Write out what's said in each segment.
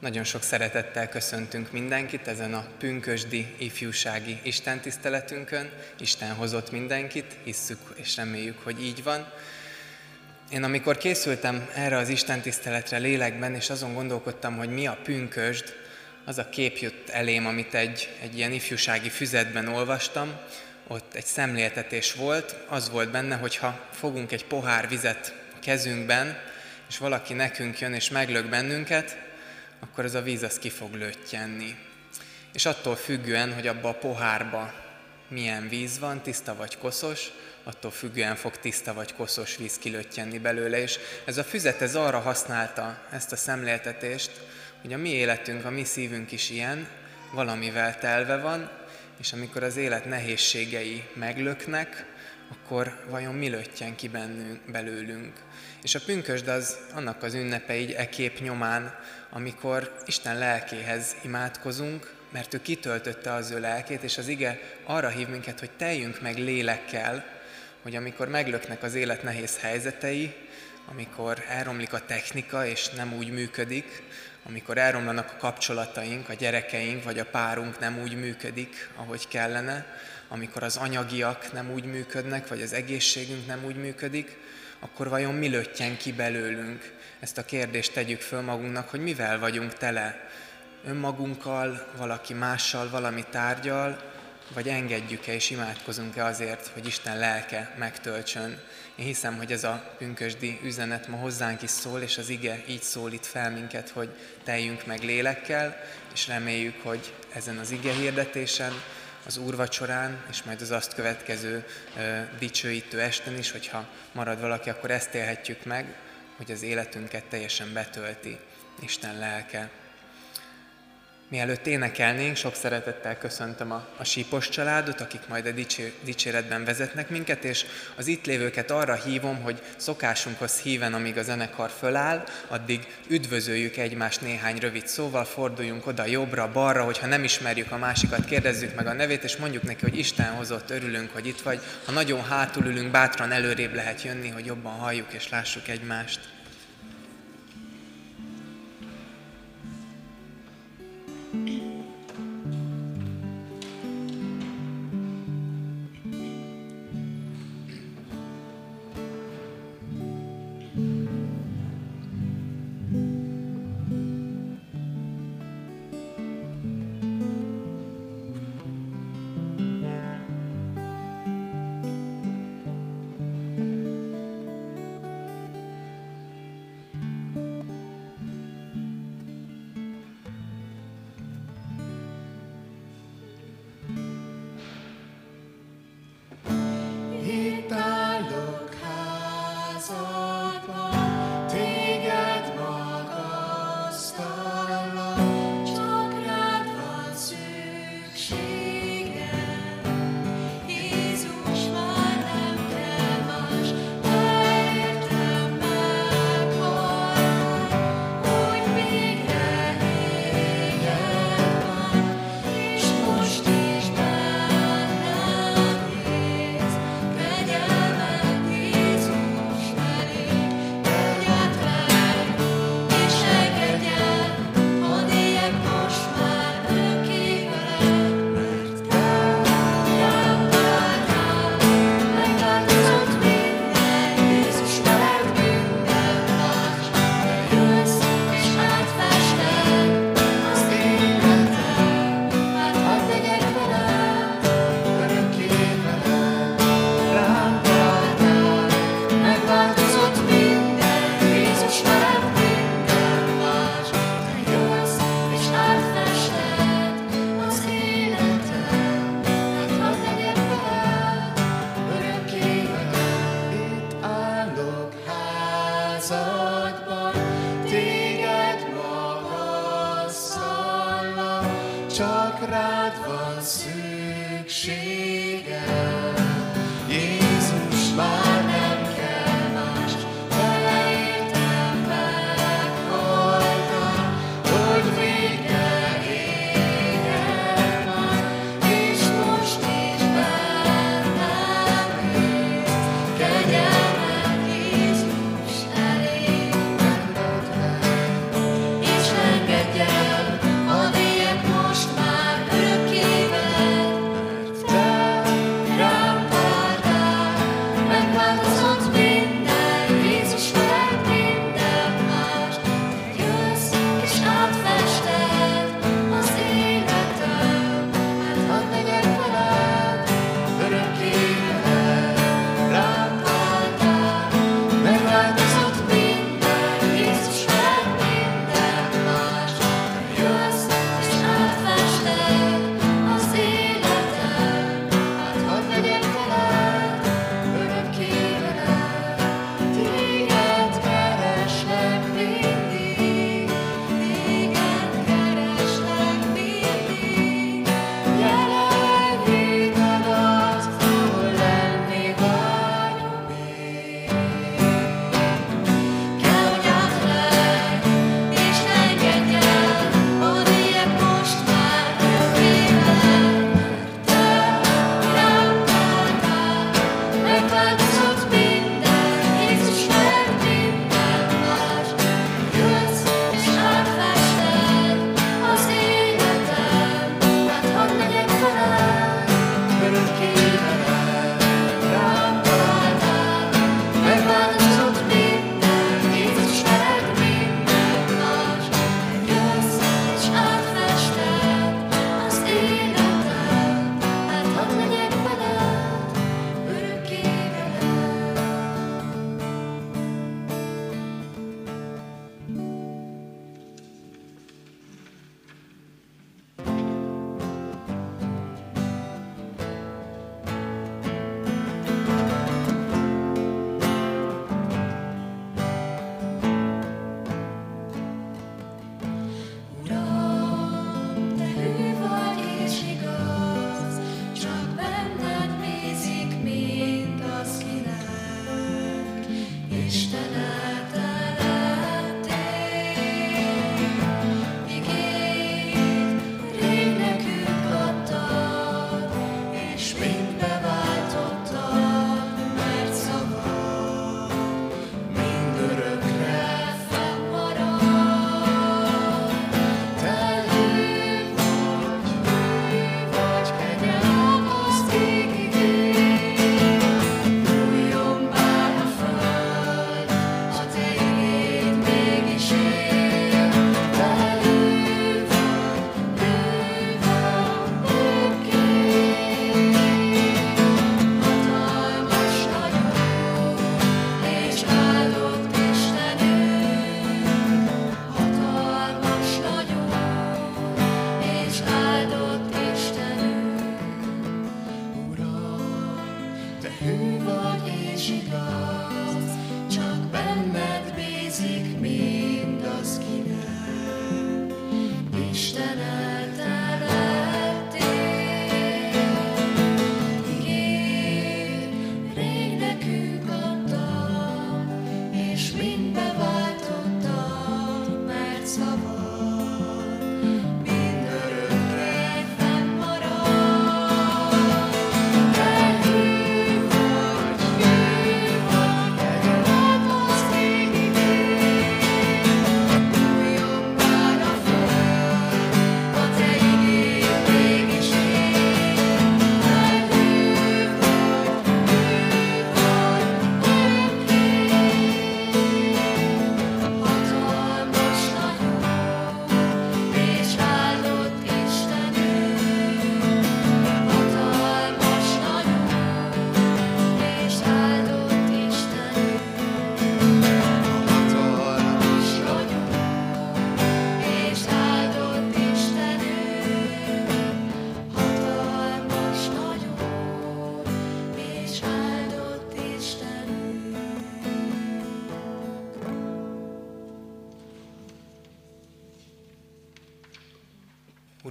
Nagyon sok szeretettel köszöntünk mindenkit ezen a pünkösdi ifjúsági istentiszteletünkön. Isten hozott mindenkit, hisszük és reméljük, hogy így van. Én amikor készültem erre az istentiszteletre lélekben, és azon gondolkodtam, hogy mi a pünkösd, az a kép jött elém, amit egy, egy ilyen ifjúsági füzetben olvastam, ott egy szemléltetés volt, az volt benne, hogy ha fogunk egy pohár vizet kezünkben, és valaki nekünk jön és meglök bennünket, akkor ez a víz az ki fog löttyenni. És attól függően, hogy abba a pohárba milyen víz van, tiszta vagy koszos, attól függően fog tiszta vagy koszos víz kilöttyenni belőle. És ez a füzet ez arra használta ezt a szemléltetést, hogy a mi életünk, a mi szívünk is ilyen, valamivel telve van, és amikor az élet nehézségei meglöknek, akkor vajon mi löttyen ki bennünk, belőlünk. És a pünkösd az annak az ünnepe így e kép nyomán, amikor Isten lelkéhez imádkozunk, mert ő kitöltötte az ő lelkét, és az ige arra hív minket, hogy teljünk meg lélekkel, hogy amikor meglöknek az élet nehéz helyzetei, amikor elromlik a technika és nem úgy működik, amikor elromlanak a kapcsolataink, a gyerekeink vagy a párunk nem úgy működik, ahogy kellene, amikor az anyagiak nem úgy működnek, vagy az egészségünk nem úgy működik, akkor vajon mi löttyen ki belőlünk? Ezt a kérdést tegyük föl magunknak, hogy mivel vagyunk tele? Önmagunkkal, valaki mással, valami tárgyal, vagy engedjük-e és imádkozunk-e azért, hogy Isten lelke megtöltsön. Én hiszem, hogy ez a pünkösdi üzenet ma hozzánk is szól, és az ige így szólít fel minket, hogy teljünk meg lélekkel, és reméljük, hogy ezen az ige hirdetésen, az úrvacsorán, és majd az azt következő ö, dicsőítő esten is, hogyha marad valaki, akkor ezt élhetjük meg, hogy az életünket teljesen betölti Isten lelke. Mielőtt énekelnénk, sok szeretettel köszöntöm a, a sípos családot, akik majd a dicsé, dicséretben vezetnek minket, és az itt lévőket arra hívom, hogy szokásunkhoz híven, amíg a zenekar föláll, addig üdvözöljük egymást néhány rövid szóval, forduljunk oda jobbra, balra, hogyha nem ismerjük a másikat, kérdezzük meg a nevét, és mondjuk neki, hogy Isten hozott, örülünk, hogy itt vagy. Ha nagyon hátul ülünk, bátran előrébb lehet jönni, hogy jobban halljuk és lássuk egymást. Mm-hmm.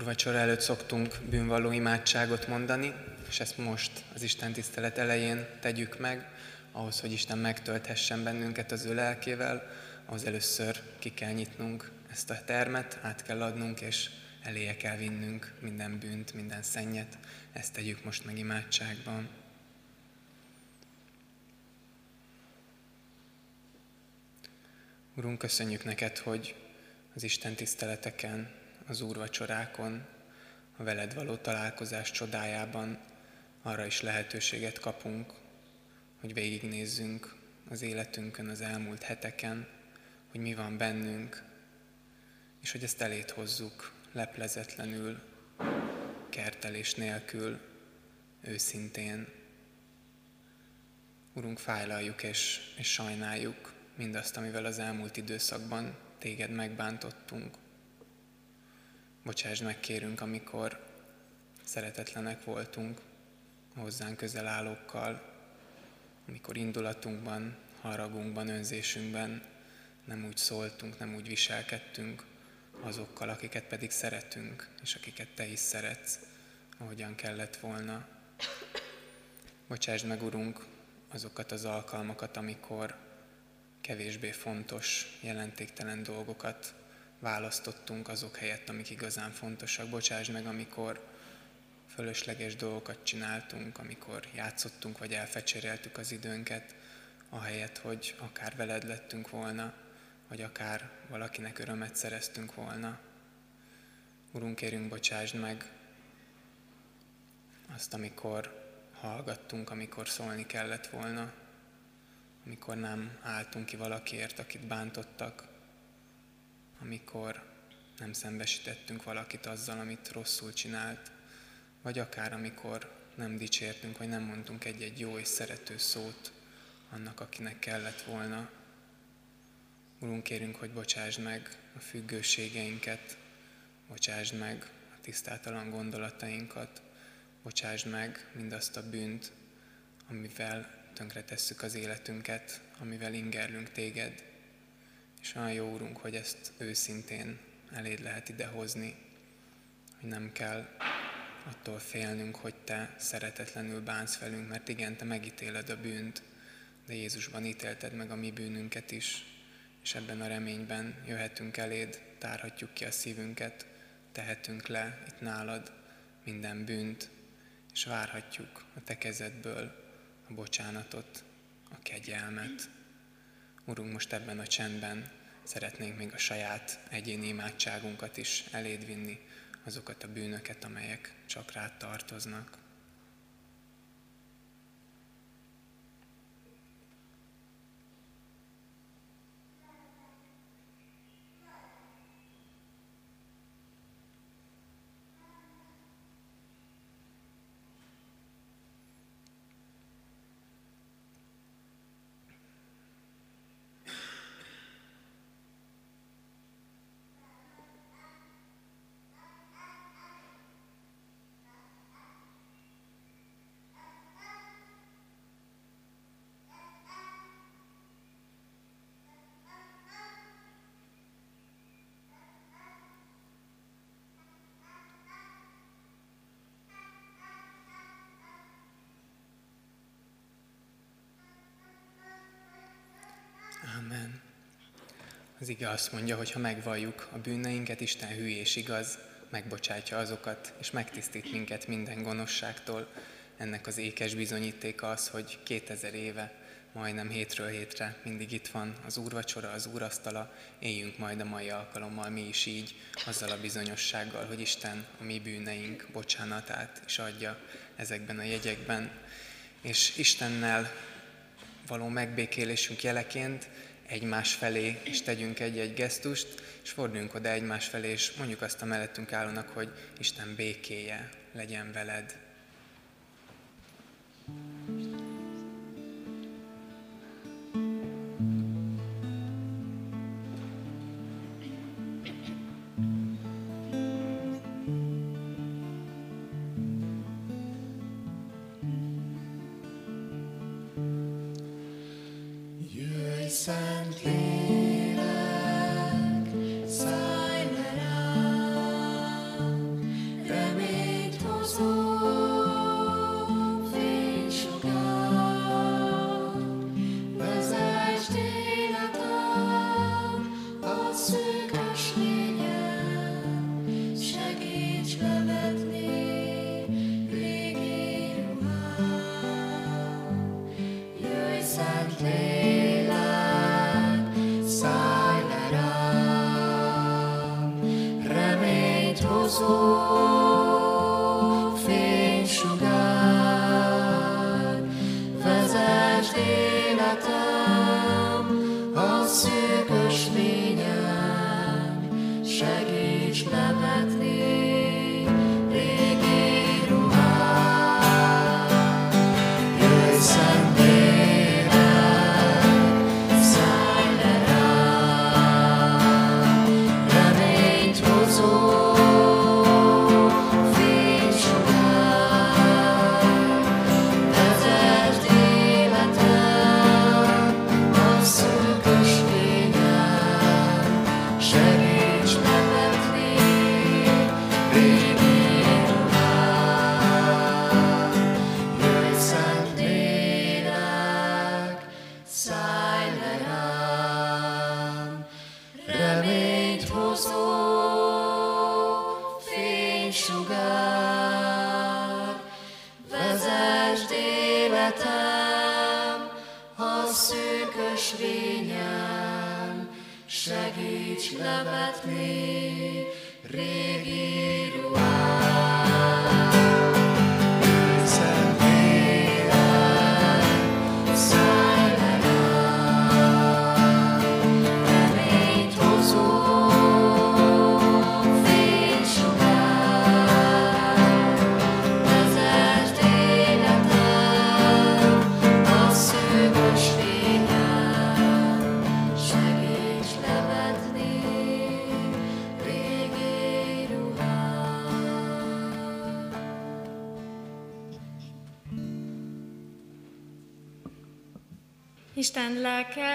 Úrvacsora előtt szoktunk bűnvalló imádságot mondani, és ezt most az Isten tisztelet elején tegyük meg, ahhoz, hogy Isten megtölthessen bennünket az ő lelkével, ahhoz először ki kell nyitnunk ezt a termet, át kell adnunk, és eléje kell vinnünk minden bűnt, minden szennyet. Ezt tegyük most meg imádságban. Urunk, köszönjük neked, hogy az Isten tiszteleteken az úrvacsorákon, a veled való találkozás csodájában arra is lehetőséget kapunk, hogy végignézzünk az életünkön, az elmúlt heteken, hogy mi van bennünk, és hogy ezt elét hozzuk leplezetlenül, kertelés nélkül, őszintén. Urunk, fájlaljuk és, és sajnáljuk mindazt, amivel az elmúlt időszakban téged megbántottunk. Bocsáss meg, kérünk, amikor szeretetlenek voltunk hozzánk közel állókkal, amikor indulatunkban, haragunkban, önzésünkben nem úgy szóltunk, nem úgy viselkedtünk azokkal, akiket pedig szeretünk, és akiket Te is szeretsz, ahogyan kellett volna. Bocsásd meg, Urunk, azokat az alkalmakat, amikor kevésbé fontos, jelentéktelen dolgokat választottunk azok helyett, amik igazán fontosak. Bocsáss meg, amikor fölösleges dolgokat csináltunk, amikor játszottunk vagy elfecséreltük az időnket, ahelyett, hogy akár veled lettünk volna, vagy akár valakinek örömet szereztünk volna. Urunk, kérünk, bocsásd meg azt, amikor hallgattunk, amikor szólni kellett volna, amikor nem álltunk ki valakiért, akit bántottak, amikor nem szembesítettünk valakit azzal, amit rosszul csinált, vagy akár amikor nem dicsértünk, vagy nem mondtunk egy-egy jó és szerető szót annak, akinek kellett volna. Urunk, kérünk, hogy bocsásd meg a függőségeinket, bocsásd meg a tisztátalan gondolatainkat, bocsásd meg mindazt a bűnt, amivel tönkretesszük az életünket, amivel ingerlünk téged. És olyan jó, Úrunk, hogy ezt őszintén eléd lehet idehozni, hogy nem kell attól félnünk, hogy Te szeretetlenül bánsz velünk, mert igen, Te megítéled a bűnt, de Jézusban ítélted meg a mi bűnünket is, és ebben a reményben jöhetünk eléd, tárhatjuk ki a szívünket, tehetünk le itt nálad minden bűnt, és várhatjuk a Te kezedből a bocsánatot, a kegyelmet. Urunk, most ebben a csendben szeretnénk még a saját egyéni imádságunkat is eléd vinni, azokat a bűnöket, amelyek csak rád tartoznak. Az ige azt mondja, hogy ha megvalljuk a bűneinket, Isten hű és igaz, megbocsátja azokat, és megtisztít minket minden gonoszságtól. Ennek az ékes bizonyítéka az, hogy 2000 éve, majdnem hétről hétre mindig itt van az úrvacsora, az úrasztala, éljünk majd a mai alkalommal mi is így, azzal a bizonyossággal, hogy Isten a mi bűneink bocsánatát is adja ezekben a jegyekben. És Istennel való megbékélésünk jeleként egymás felé, és tegyünk egy-egy gesztust, és forduljunk oda egymás felé, és mondjuk azt a mellettünk állónak, hogy Isten békéje legyen veled.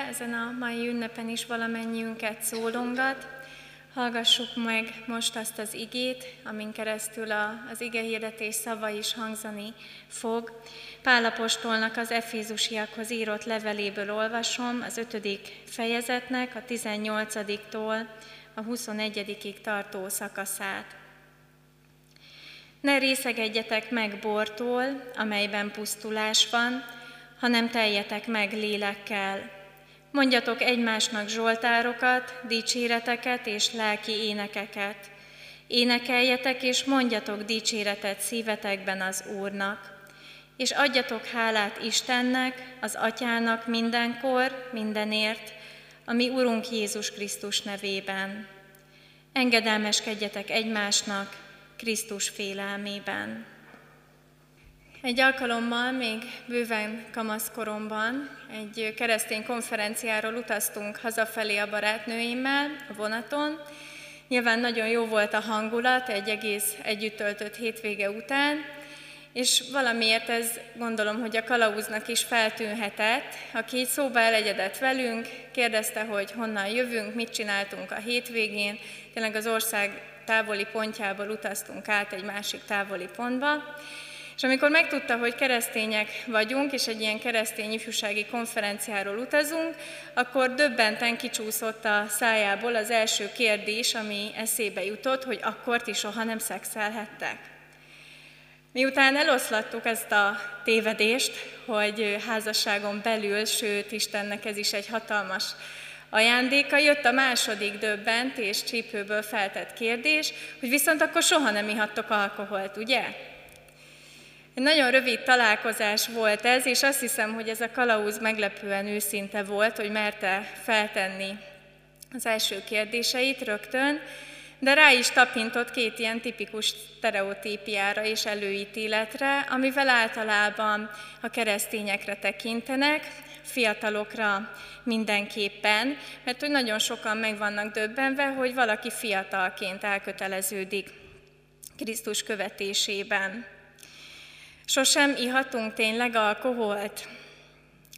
Ezen a mai ünnepen is valamennyiünket szólongat. Hallgassuk meg most azt az igét, amin keresztül az ige hirdetés szava is hangzani fog. Pálapostolnak az Efézusiakhoz írott leveléből olvasom az ötödik fejezetnek a 18-tól a 21 tartó szakaszát. Ne részegedjetek meg bortól, amelyben pusztulás van, hanem teljetek meg lélekkel. Mondjatok egymásnak zsoltárokat, dicséreteket és lelki énekeket. Énekeljetek és mondjatok dicséretet szívetekben az Úrnak. És adjatok hálát Istennek, az Atyának mindenkor, mindenért, a mi Urunk Jézus Krisztus nevében. Engedelmeskedjetek egymásnak Krisztus félelmében. Egy alkalommal, még bőven kamaszkoromban, egy keresztény konferenciáról utaztunk hazafelé a barátnőimmel a vonaton. Nyilván nagyon jó volt a hangulat egy egész együtt töltött hétvége után, és valamiért ez gondolom, hogy a kalauznak is feltűnhetett, aki így szóba elegyedett velünk, kérdezte, hogy honnan jövünk, mit csináltunk a hétvégén, tényleg az ország távoli pontjából utaztunk át egy másik távoli pontba, És amikor megtudta, hogy keresztények vagyunk, és egy ilyen keresztény ifjúsági konferenciáról utazunk, akkor döbbenten kicsúszott a szájából az első kérdés, ami eszébe jutott, hogy akkor ti soha nem szexelhettek. Miután eloszlattuk ezt a tévedést, hogy házasságon belül, sőt Istennek ez is egy hatalmas ajándéka, jött a második döbbent és csípőből feltett kérdés, hogy viszont akkor soha nem ihattok alkoholt, ugye? Egy nagyon rövid találkozás volt ez, és azt hiszem, hogy ez a kalauz meglepően őszinte volt, hogy merte feltenni az első kérdéseit rögtön, de rá is tapintott két ilyen tipikus stereotípiára és előítéletre, amivel általában a keresztényekre tekintenek, fiatalokra mindenképpen, mert hogy nagyon sokan meg vannak döbbenve, hogy valaki fiatalként elköteleződik Krisztus követésében. Sosem ihatunk tényleg alkoholt?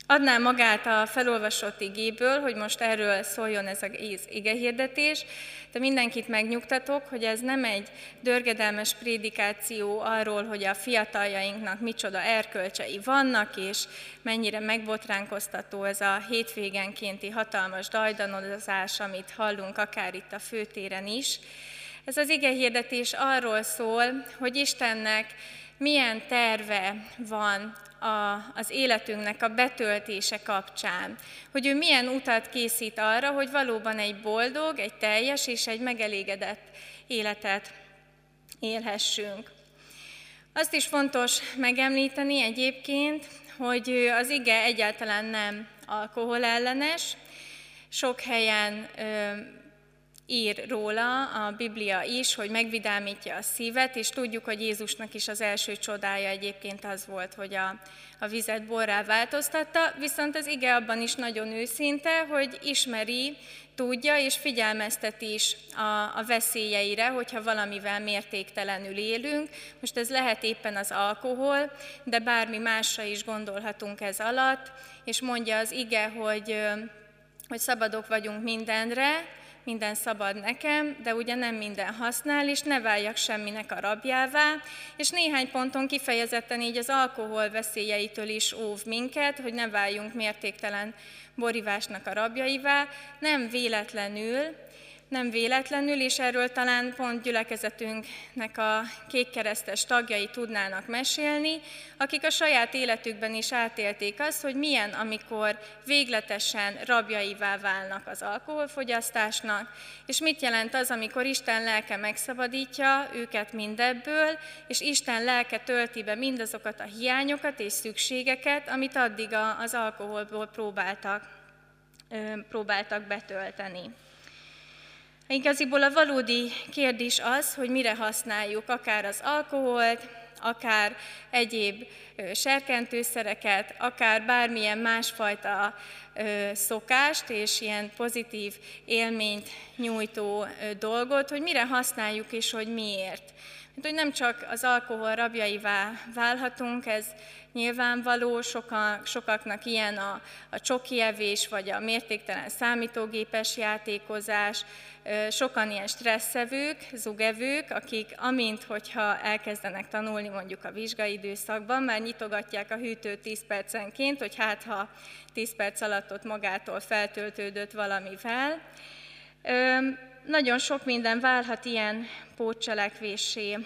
Adná magát a felolvasott igéből, hogy most erről szóljon ez az igehirdetés, de mindenkit megnyugtatok, hogy ez nem egy dörgedelmes prédikáció arról, hogy a fiataljainknak micsoda erkölcsei vannak, és mennyire megbotránkoztató ez a hétvégenkénti hatalmas dajdanozás, amit hallunk akár itt a főtéren is. Ez az igehirdetés arról szól, hogy Istennek milyen terve van a, az életünknek a betöltése kapcsán. Hogy ő milyen utat készít arra, hogy valóban egy boldog, egy teljes és egy megelégedett életet élhessünk. Azt is fontos megemlíteni egyébként, hogy az ige egyáltalán nem alkoholellenes. Sok helyen ír róla a Biblia is, hogy megvidámítja a szívet, és tudjuk, hogy Jézusnak is az első csodája egyébként az volt, hogy a, a vizet borrá változtatta, viszont az ige abban is nagyon őszinte, hogy ismeri, tudja és figyelmeztet is a, a veszélyeire, hogyha valamivel mértéktelenül élünk. Most ez lehet éppen az alkohol, de bármi másra is gondolhatunk ez alatt, és mondja az ige, hogy, hogy szabadok vagyunk mindenre, minden szabad nekem, de ugye nem minden használ, és ne váljak semminek a rabjává, és néhány ponton kifejezetten így az alkohol veszélyeitől is óv minket, hogy ne váljunk mértéktelen borivásnak a rabjaivá, nem véletlenül, nem véletlenül, és erről talán pont gyülekezetünknek a kékkeresztes tagjai tudnának mesélni, akik a saját életükben is átélték azt, hogy milyen, amikor végletesen rabjaivá válnak az alkoholfogyasztásnak, és mit jelent az, amikor Isten lelke megszabadítja őket mindebből, és Isten lelke tölti be mindazokat a hiányokat és szükségeket, amit addig az alkoholból próbáltak, próbáltak betölteni. Igaziból a valódi kérdés az, hogy mire használjuk akár az alkoholt, akár egyéb serkentőszereket, akár bármilyen másfajta szokást és ilyen pozitív élményt nyújtó dolgot, hogy mire használjuk és hogy miért. Mert hogy nem csak az alkohol rabjaivá válhatunk, ez nyilvánvaló, soka, sokaknak ilyen a, a csoki evés, vagy a mértéktelen számítógépes játékozás, sokan ilyen stresszevők, zugevők, akik amint, hogyha elkezdenek tanulni mondjuk a vizsgai időszakban, már nyitogatják a hűtőt 10 percenként, hogy hát ha 10 perc alatt ott magától feltöltődött valamivel. Nagyon sok minden válhat ilyen pótcselekvésé.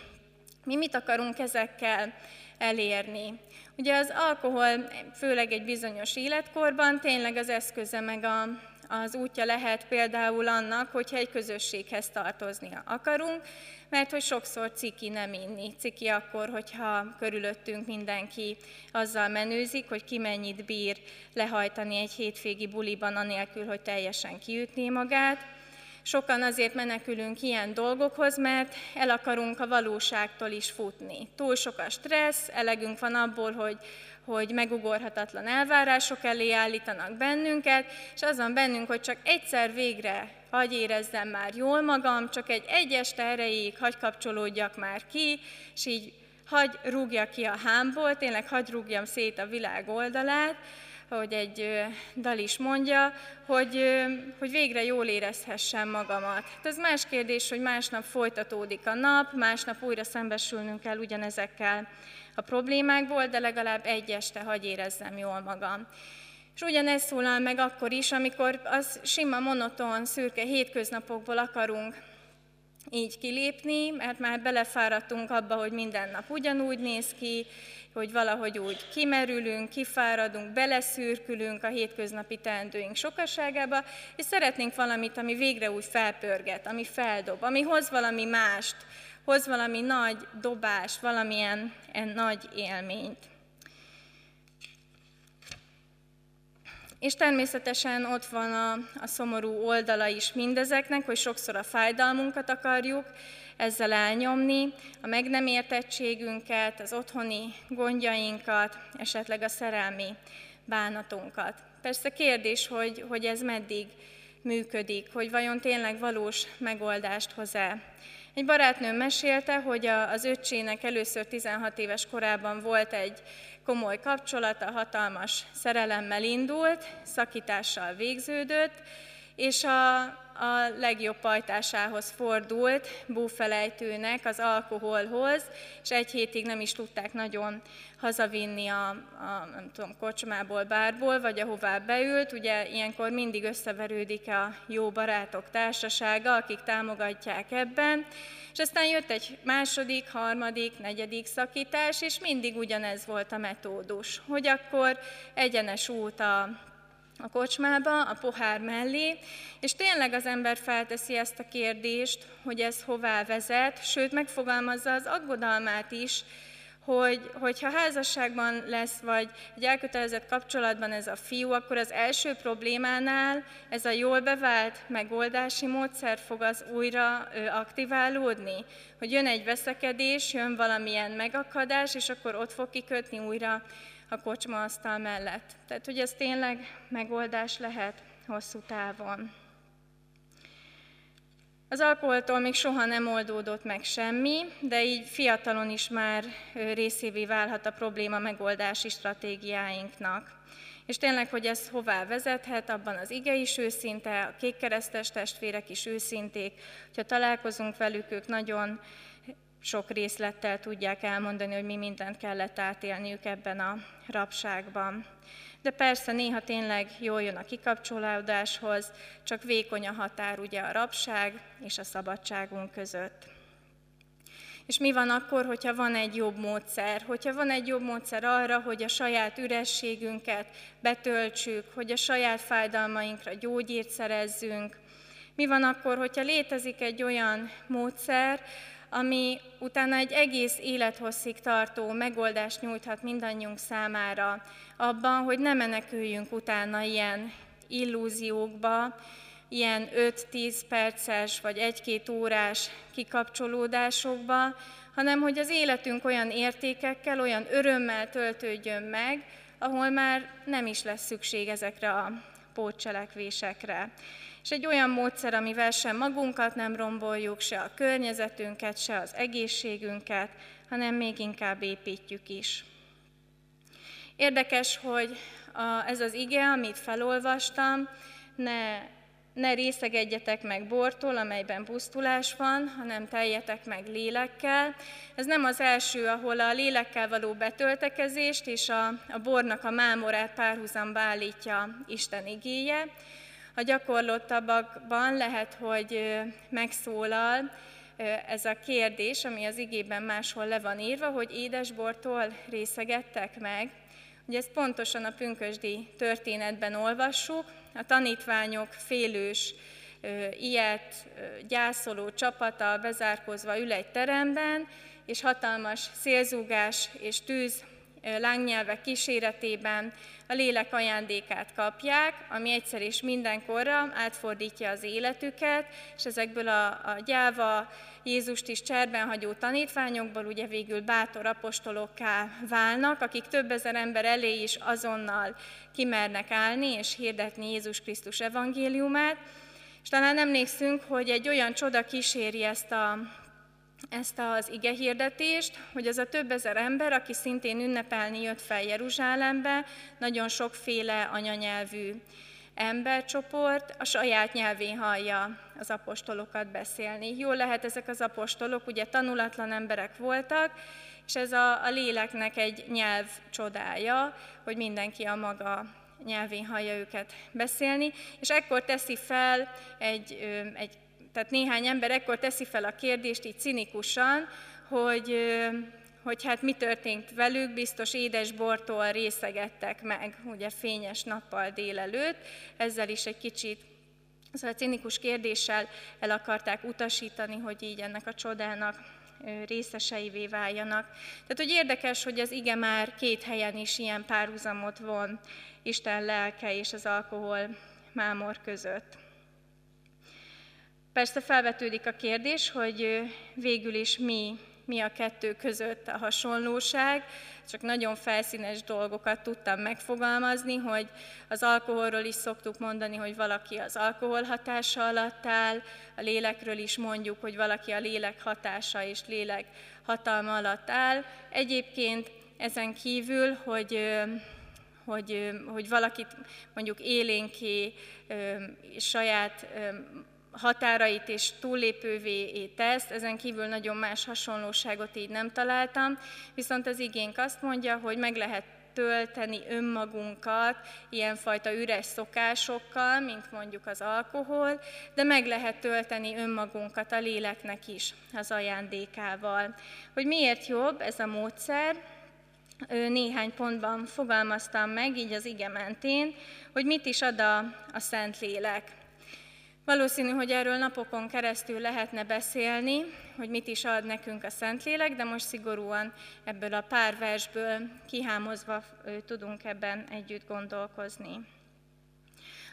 Mi mit akarunk ezekkel elérni? Ugye az alkohol, főleg egy bizonyos életkorban, tényleg az eszköze meg a, az útja lehet például annak, hogyha egy közösséghez tartozni akarunk, mert hogy sokszor ciki nem inni. Ciki akkor, hogyha körülöttünk mindenki azzal menőzik, hogy ki mennyit bír lehajtani egy hétvégi buliban, anélkül, hogy teljesen kiütné magát. Sokan azért menekülünk ilyen dolgokhoz, mert el akarunk a valóságtól is futni. Túl sok a stressz, elegünk van abból, hogy hogy megugorhatatlan elvárások elé állítanak bennünket, és az bennünk, hogy csak egyszer végre hagy érezzem már jól magam, csak egy egy este erejéig hagy kapcsolódjak már ki, és így hagy rúgja ki a hámból, tényleg hagy rúgjam szét a világ oldalát, ahogy egy dal is mondja, hogy, hogy végre jól érezhessem magamat. Hát ez más kérdés, hogy másnap folytatódik a nap, másnap újra szembesülnünk kell ugyanezekkel a problémákból, de legalább egy este hagy érezzem jól magam. És ugyanez szólal meg akkor is, amikor az sima, monoton, szürke hétköznapokból akarunk így kilépni, mert már belefáradtunk abba, hogy minden nap ugyanúgy néz ki, hogy valahogy úgy kimerülünk, kifáradunk, beleszürkülünk a hétköznapi teendőink sokaságába, és szeretnénk valamit, ami végre úgy felpörget, ami feldob, ami hoz valami mást, hoz valami nagy dobást, valamilyen nagy élményt. És természetesen ott van a, a szomorú oldala is mindezeknek, hogy sokszor a fájdalmunkat akarjuk ezzel elnyomni, a meg nem értettségünket, az otthoni gondjainkat, esetleg a szerelmi bánatunkat. Persze kérdés, hogy, hogy ez meddig működik, hogy vajon tényleg valós megoldást hoz-e. Egy barátnőm mesélte, hogy az öccsének először 16 éves korában volt egy komoly kapcsolata, hatalmas szerelemmel indult, szakítással végződött, és a, a legjobb pajtásához fordult, búfelejtőnek, az alkoholhoz, és egy hétig nem is tudták nagyon hazavinni a, a nem tudom, kocsmából, bárból, vagy ahová beült. Ugye ilyenkor mindig összeverődik a jó barátok társasága, akik támogatják ebben. És aztán jött egy második, harmadik, negyedik szakítás, és mindig ugyanez volt a metódus, hogy akkor egyenes út a a kocsmába, a pohár mellé, és tényleg az ember felteszi ezt a kérdést, hogy ez hová vezet, sőt megfogalmazza az aggodalmát is, hogy, hogyha házasságban lesz, vagy egy elkötelezett kapcsolatban ez a fiú, akkor az első problémánál ez a jól bevált megoldási módszer fog az újra aktiválódni, hogy jön egy veszekedés, jön valamilyen megakadás, és akkor ott fog kikötni újra a kocsmaasztal mellett. Tehát, hogy ez tényleg megoldás lehet hosszú távon. Az alkoholtól még soha nem oldódott meg semmi, de így fiatalon is már részévé válhat a probléma megoldási stratégiáinknak. És tényleg, hogy ez hová vezethet, abban az ige is őszinte, a kékkeresztes testvérek is őszinték, hogyha találkozunk velük, ők nagyon sok részlettel tudják elmondani, hogy mi mindent kellett átélniük ebben a rabságban. De persze néha tényleg jól jön a kikapcsolódáshoz, csak vékony a határ ugye a rabság és a szabadságunk között. És mi van akkor, hogyha van egy jobb módszer? Hogyha van egy jobb módszer arra, hogy a saját ürességünket betöltsük, hogy a saját fájdalmainkra gyógyírt szerezzünk? Mi van akkor, hogyha létezik egy olyan módszer, ami utána egy egész élethosszig tartó megoldást nyújthat mindannyiunk számára abban, hogy ne meneküljünk utána ilyen illúziókba, ilyen 5-10 perces vagy 1-2 órás kikapcsolódásokba, hanem hogy az életünk olyan értékekkel, olyan örömmel töltődjön meg, ahol már nem is lesz szükség ezekre a pótcselekvésekre és egy olyan módszer, amivel sem magunkat nem romboljuk, se a környezetünket, se az egészségünket, hanem még inkább építjük is. Érdekes, hogy a, ez az ige, amit felolvastam, ne, ne részegedjetek meg bortól, amelyben pusztulás van, hanem teljetek meg lélekkel. Ez nem az első, ahol a lélekkel való betöltekezést és a, a bornak a mámorát párhuzamba állítja Isten igéje, a gyakorlottabbakban lehet, hogy megszólal ez a kérdés, ami az igében máshol le van írva, hogy édesbortól részegettek meg. Ugye ezt pontosan a pünkösdi történetben olvassuk. A tanítványok félős, ilyet gyászoló csapata bezárkozva ül egy teremben, és hatalmas szélzúgás és tűz lángnyelvek kíséretében a lélek ajándékát kapják, ami egyszer és mindenkorra átfordítja az életüket, és ezekből a, a gyáva, Jézust is cserben hagyó tanítványokból ugye végül bátor apostolokká válnak, akik több ezer ember elé is azonnal kimernek állni és hirdetni Jézus Krisztus evangéliumát. És talán emlékszünk, hogy egy olyan csoda kíséri ezt a ezt az ige hirdetést, hogy az a több ezer ember, aki szintén ünnepelni jött fel Jeruzsálembe, nagyon sokféle anyanyelvű embercsoport a saját nyelvén hallja az apostolokat beszélni. Jól lehet ezek az apostolok, ugye tanulatlan emberek voltak, és ez a, a léleknek egy nyelv csodája, hogy mindenki a maga nyelvén hallja őket beszélni, és ekkor teszi fel egy, egy tehát néhány ember ekkor teszi fel a kérdést így cinikusan, hogy, hogy hát mi történt velük, biztos édesbortól részegettek meg, ugye fényes nappal délelőtt, ezzel is egy kicsit Szóval a cinikus kérdéssel el akarták utasítani, hogy így ennek a csodának részeseivé váljanak. Tehát, hogy érdekes, hogy az ige már két helyen is ilyen párhuzamot von Isten lelke és az alkohol mámor között. Persze felvetődik a kérdés, hogy végül is mi, mi a kettő között a hasonlóság. Csak nagyon felszínes dolgokat tudtam megfogalmazni, hogy az alkoholról is szoktuk mondani, hogy valaki az alkohol hatása alatt áll, a lélekről is mondjuk, hogy valaki a lélek hatása és lélek hatalma alatt áll. Egyébként ezen kívül, hogy hogy, hogy valakit mondjuk élénké saját határait és túllépővé tesz, ezen kívül nagyon más hasonlóságot így nem találtam, viszont az igénk azt mondja, hogy meg lehet tölteni önmagunkat ilyenfajta üres szokásokkal, mint mondjuk az alkohol, de meg lehet tölteni önmagunkat a léleknek is az ajándékával. Hogy miért jobb ez a módszer, néhány pontban fogalmaztam meg, így az ige mentén, hogy mit is ad a, a Szentlélek. Valószínű, hogy erről napokon keresztül lehetne beszélni, hogy mit is ad nekünk a Szentlélek, de most szigorúan ebből a pár versből kihámozva tudunk ebben együtt gondolkozni.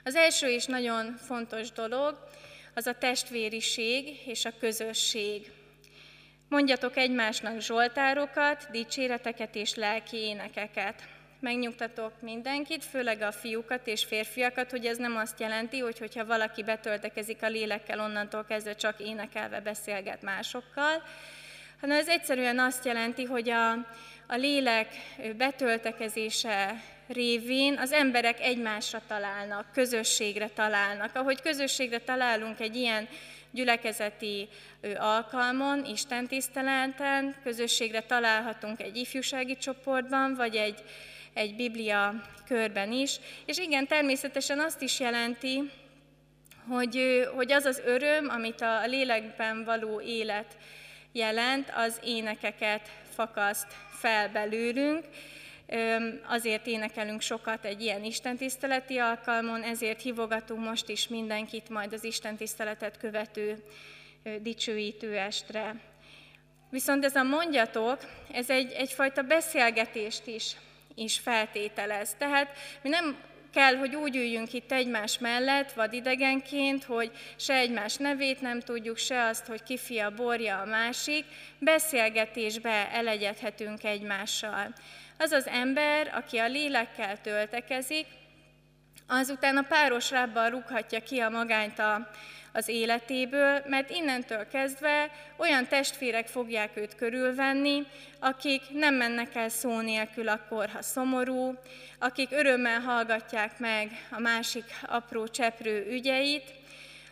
Az első és nagyon fontos dolog az a testvériség és a közösség. Mondjatok egymásnak zsoltárokat, dicséreteket és lelki énekeket megnyugtatok mindenkit, főleg a fiúkat és férfiakat, hogy ez nem azt jelenti, hogy hogyha valaki betöltekezik a lélekkel, onnantól kezdve csak énekelve beszélget másokkal, hanem ez egyszerűen azt jelenti, hogy a, a lélek betöltekezése révén az emberek egymásra találnak, közösségre találnak. Ahogy közösségre találunk egy ilyen gyülekezeti alkalmon, Isten tiszteleten, közösségre találhatunk egy ifjúsági csoportban, vagy egy egy Biblia körben is. És igen, természetesen azt is jelenti, hogy, hogy az az öröm, amit a lélekben való élet jelent, az énekeket fakaszt fel belőlünk, azért énekelünk sokat egy ilyen istentiszteleti alkalmon, ezért hívogatunk most is mindenkit majd az istentiszteletet követő dicsőítő estre. Viszont ez a mondjatok, ez egy, egyfajta beszélgetést is is feltételez. Tehát mi nem kell, hogy úgy üljünk itt egymás mellett, vadidegenként, hogy se egymás nevét nem tudjuk, se azt, hogy ki fia borja a másik, beszélgetésbe elegyedhetünk egymással. Az az ember, aki a lélekkel töltekezik, azután a páros rábbal rúghatja ki a magányt a, az életéből, mert innentől kezdve olyan testvérek fogják őt körülvenni, akik nem mennek el szó nélkül akkor, ha szomorú, akik örömmel hallgatják meg a másik apró cseprő ügyeit,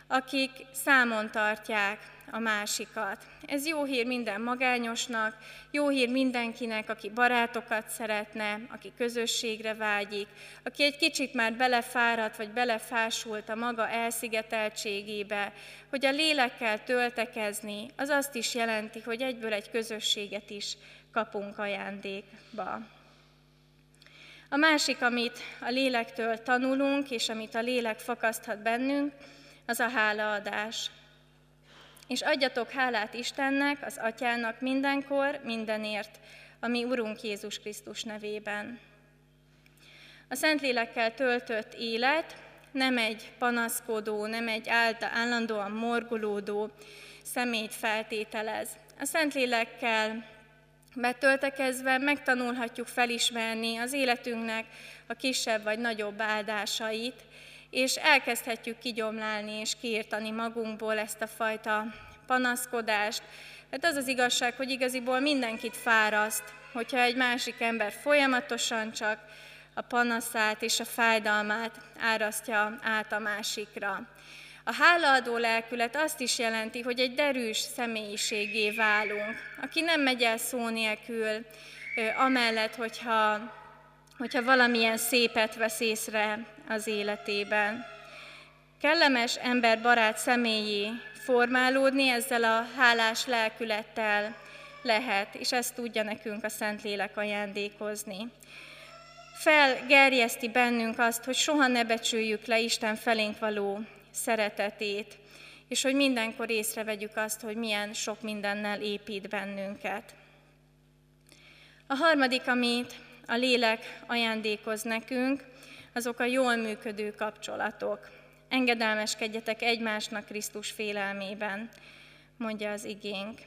akik számon tartják a másikat. Ez jó hír minden magányosnak, jó hír mindenkinek, aki barátokat szeretne, aki közösségre vágyik, aki egy kicsit már belefáradt vagy belefásult a maga elszigeteltségébe, hogy a lélekkel töltekezni, az azt is jelenti, hogy egyből egy közösséget is kapunk ajándékba. A másik, amit a lélektől tanulunk, és amit a lélek fakaszthat bennünk, az a hálaadás. És adjatok hálát Istennek, az Atyának mindenkor, mindenért, ami Urunk Jézus Krisztus nevében. A Szentlélekkel töltött élet nem egy panaszkodó, nem egy állandóan morgolódó szemét feltételez. A Szentlélekkel betöltekezve megtanulhatjuk felismerni az életünknek a kisebb vagy nagyobb áldásait, és elkezdhetjük kigyomlálni és kiirtani magunkból ezt a fajta panaszkodást, Hát az az igazság, hogy igaziból mindenkit fáraszt, hogyha egy másik ember folyamatosan csak a panaszát és a fájdalmát árasztja át a másikra. A hálaadó lelkület azt is jelenti, hogy egy derűs személyiségé válunk, aki nem megy el szó nélkül, amellett, hogyha, hogyha valamilyen szépet vesz észre az életében. Kellemes emberbarát személyé formálódni ezzel a hálás lelkülettel lehet, és ezt tudja nekünk a Szentlélek ajándékozni. Felgerjeszti bennünk azt, hogy soha ne becsüljük le Isten felénk való szeretetét, és hogy mindenkor észrevegyük azt, hogy milyen sok mindennel épít bennünket. A harmadik, amit a lélek ajándékoz nekünk, azok a jól működő kapcsolatok. Engedelmeskedjetek egymásnak Krisztus félelmében, mondja az igénk.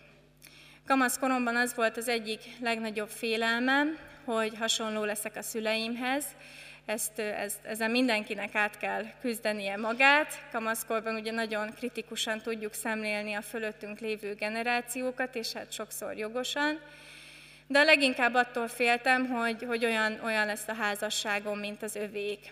Kamaszkoromban az volt az egyik legnagyobb félelmem, hogy hasonló leszek a szüleimhez, ezt, ezt, ezen mindenkinek át kell küzdenie magát. Kamaszkorban ugye nagyon kritikusan tudjuk szemlélni a fölöttünk lévő generációkat, és hát sokszor jogosan. De leginkább attól féltem, hogy, hogy olyan, olyan lesz a házasságom, mint az övék.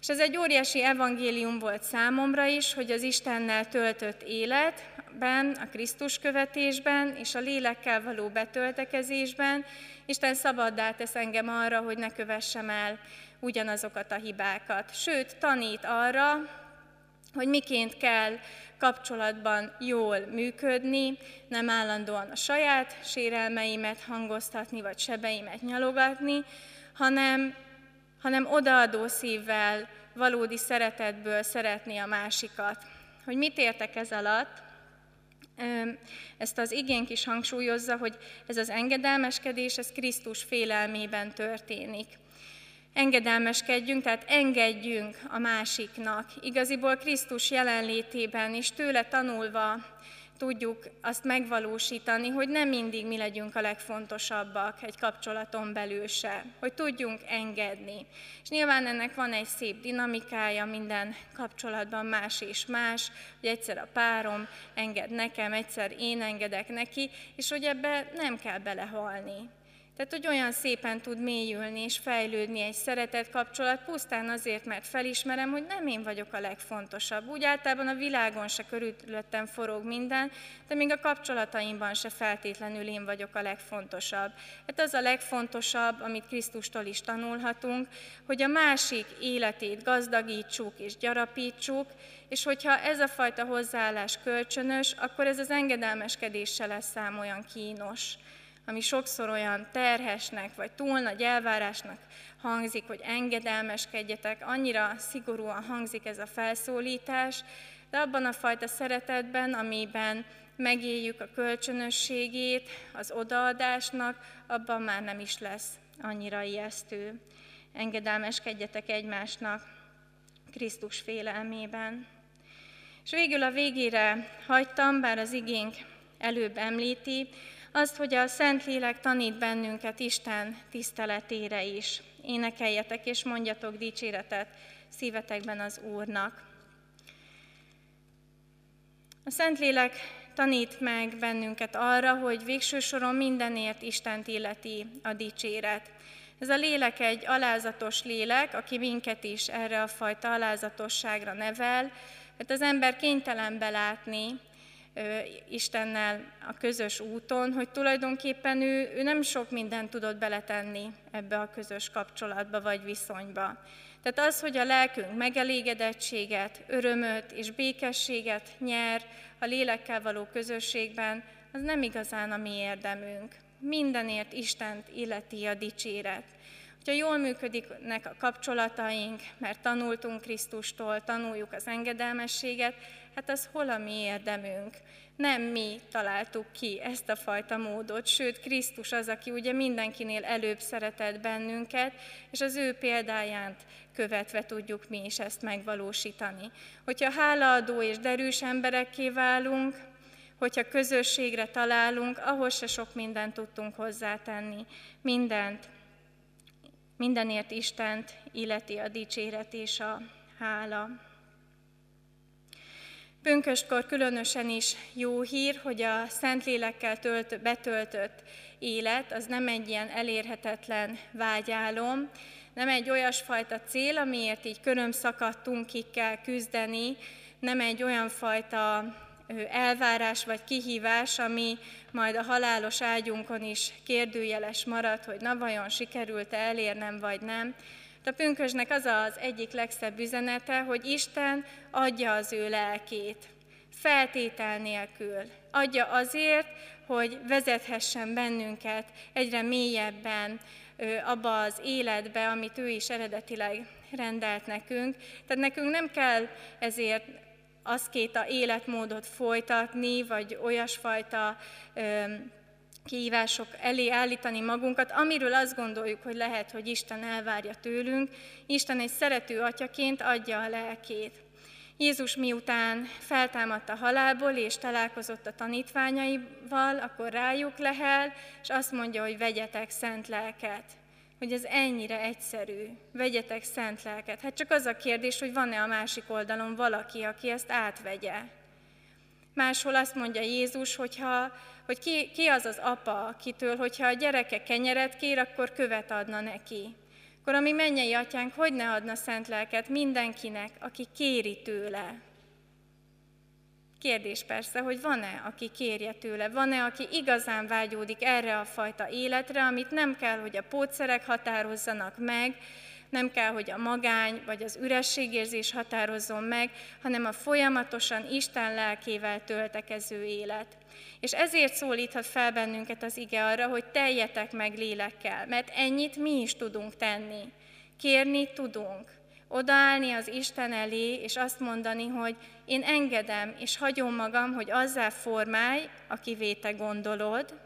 És ez egy óriási evangélium volt számomra is, hogy az Istennel töltött életben, a Krisztus követésben és a lélekkel való betöltekezésben Isten szabaddá tesz engem arra, hogy ne kövessem el ugyanazokat a hibákat. Sőt, tanít arra, hogy miként kell kapcsolatban jól működni, nem állandóan a saját sérelmeimet hangoztatni, vagy sebeimet nyalogatni, hanem, hanem odaadó szívvel, valódi szeretetből szeretni a másikat. Hogy mit értek ez alatt? Ezt az igénk is hangsúlyozza, hogy ez az engedelmeskedés, ez Krisztus félelmében történik engedelmeskedjünk, tehát engedjünk a másiknak. Igaziból Krisztus jelenlétében és tőle tanulva tudjuk azt megvalósítani, hogy nem mindig mi legyünk a legfontosabbak egy kapcsolaton belül se, hogy tudjunk engedni. És nyilván ennek van egy szép dinamikája, minden kapcsolatban más és más, hogy egyszer a párom enged nekem, egyszer én engedek neki, és hogy ebbe nem kell belehalni. Tehát, hogy olyan szépen tud mélyülni és fejlődni egy szeretet kapcsolat, pusztán azért, mert felismerem, hogy nem én vagyok a legfontosabb. Úgy általában a világon se körülöttem forog minden, de még a kapcsolataimban se feltétlenül én vagyok a legfontosabb. Hát az a legfontosabb, amit Krisztustól is tanulhatunk, hogy a másik életét gazdagítsuk és gyarapítsuk, és hogyha ez a fajta hozzáállás kölcsönös, akkor ez az engedelmeskedéssel lesz szám olyan kínos ami sokszor olyan terhesnek, vagy túl nagy elvárásnak hangzik, hogy engedelmeskedjetek, annyira szigorúan hangzik ez a felszólítás, de abban a fajta szeretetben, amiben megéljük a kölcsönösségét az odaadásnak, abban már nem is lesz annyira ijesztő. Engedelmeskedjetek egymásnak Krisztus félelmében. És végül a végére hagytam, bár az igénk előbb említi, azt, hogy a Szentlélek tanít bennünket Isten tiszteletére is. Énekeljetek és mondjatok dicséretet szívetekben az Úrnak. A Szentlélek tanít meg bennünket arra, hogy végső soron mindenért Istent illeti a dicséret. Ez a lélek egy alázatos lélek, aki minket is erre a fajta alázatosságra nevel, mert az ember kénytelen belátni, Istennel a közös úton, hogy tulajdonképpen ő, ő nem sok mindent tudott beletenni ebbe a közös kapcsolatba vagy viszonyba. Tehát az, hogy a lelkünk megelégedettséget, örömöt és békességet nyer a lélekkel való közösségben, az nem igazán a mi érdemünk. Mindenért Istent illeti a dicséret. Hogyha jól működnek a kapcsolataink, mert tanultunk Krisztustól, tanuljuk az engedelmességet, hát az hol a mi érdemünk? Nem mi találtuk ki ezt a fajta módot, sőt Krisztus az, aki ugye mindenkinél előbb szeretett bennünket, és az ő példáját követve tudjuk mi is ezt megvalósítani. Hogyha hálaadó és derűs emberekké válunk, hogyha közösségre találunk, ahhoz se sok mindent tudtunk hozzátenni. Mindent, mindenért Istent illeti a dicséret és a hála. Pünköstkor különösen is jó hír, hogy a Szentlélekkel tölt, betöltött élet az nem egy ilyen elérhetetlen vágyálom, nem egy olyasfajta cél, amiért így körömszakadtunk, ki kell küzdeni, nem egy olyan fajta elvárás vagy kihívás, ami majd a halálos ágyunkon is kérdőjeles marad, hogy na vajon sikerült-e elérnem vagy nem. A pünkösnek az az egyik legszebb üzenete, hogy Isten adja az ő lelkét, feltétel nélkül. Adja azért, hogy vezethessen bennünket egyre mélyebben abba az életbe, amit ő is eredetileg rendelt nekünk. Tehát nekünk nem kell ezért aszkéta életmódot folytatni, vagy olyasfajta kihívások elé állítani magunkat, amiről azt gondoljuk, hogy lehet, hogy Isten elvárja tőlünk. Isten egy szerető atyaként adja a lelkét. Jézus miután feltámadt a halálból és találkozott a tanítványaival, akkor rájuk lehel, és azt mondja, hogy vegyetek szent lelket hogy ez ennyire egyszerű. Vegyetek szent lelket. Hát csak az a kérdés, hogy van-e a másik oldalon valaki, aki ezt átvegye. Máshol azt mondja Jézus, hogyha, hogy ki, ki az az apa, akitől, hogyha a gyereke kenyeret kér, akkor követ adna neki. Akkor a mi mennyei atyánk hogy ne adna szent lelket mindenkinek, aki kéri tőle. Kérdés persze, hogy van-e, aki kérje tőle, van-e, aki igazán vágyódik erre a fajta életre, amit nem kell, hogy a pótszerek határozzanak meg, nem kell, hogy a magány vagy az ürességérzés határozzon meg, hanem a folyamatosan Isten lelkével töltekező élet. És ezért szólíthat fel bennünket az ige arra, hogy teljetek meg lélekkel, mert ennyit mi is tudunk tenni. Kérni tudunk, odaállni az Isten elé, és azt mondani, hogy én engedem, és hagyom magam, hogy azzá formálj, akivé te gondolod,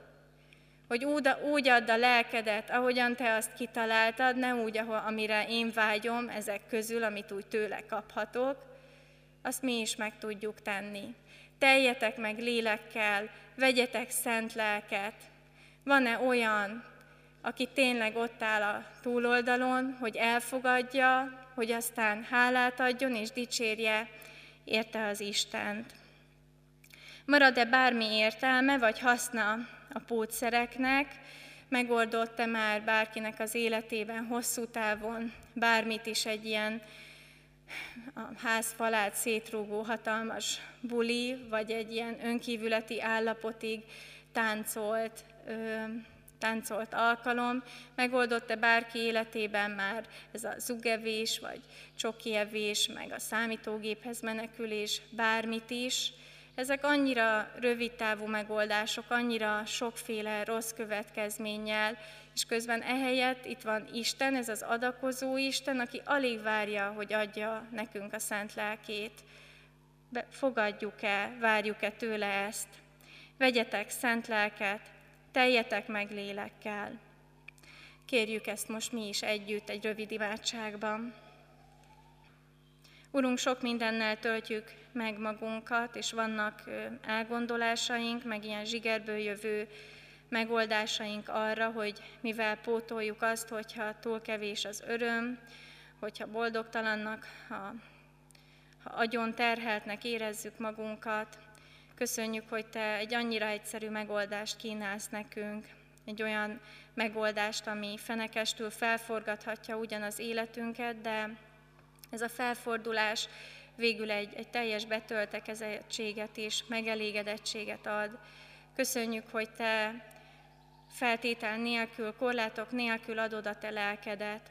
hogy úgy, úgy add a lelkedet, ahogyan te azt kitaláltad, ne úgy, amire én vágyom ezek közül, amit úgy tőle kaphatok, azt mi is meg tudjuk tenni. Teljetek meg lélekkel, vegyetek szent lelket. Van-e olyan, aki tényleg ott áll a túloldalon, hogy elfogadja, hogy aztán hálát adjon és dicsérje érte az Istent. Marad-e bármi értelme vagy haszna a pótszereknek, megoldott-e már bárkinek az életében hosszú távon bármit is egy ilyen a ház falát szétrúgó hatalmas buli, vagy egy ilyen önkívületi állapotig táncolt táncolt alkalom, megoldott-e bárki életében már ez a zugevés, vagy csokievés, meg a számítógéphez menekülés, bármit is. Ezek annyira rövid távú megoldások, annyira sokféle rossz következménnyel, és közben ehelyett itt van Isten, ez az adakozó Isten, aki alig várja, hogy adja nekünk a szent lelkét. Fogadjuk-e, várjuk-e tőle ezt? Vegyetek szent lelket, teljetek meg lélekkel. Kérjük ezt most mi is együtt egy rövid imádságban. Urunk, sok mindennel töltjük meg magunkat, és vannak elgondolásaink, meg ilyen zsigerből jövő megoldásaink arra, hogy mivel pótoljuk azt, hogyha túl kevés az öröm, hogyha boldogtalannak, ha, ha agyon terheltnek érezzük magunkat, Köszönjük, hogy Te egy annyira egyszerű megoldást kínálsz nekünk, egy olyan megoldást, ami fenekestül felforgathatja ugyan az életünket, de ez a felfordulás végül egy, egy teljes betöltekezettséget és megelégedettséget ad. Köszönjük, hogy Te feltétel nélkül, korlátok nélkül adod a Te lelkedet.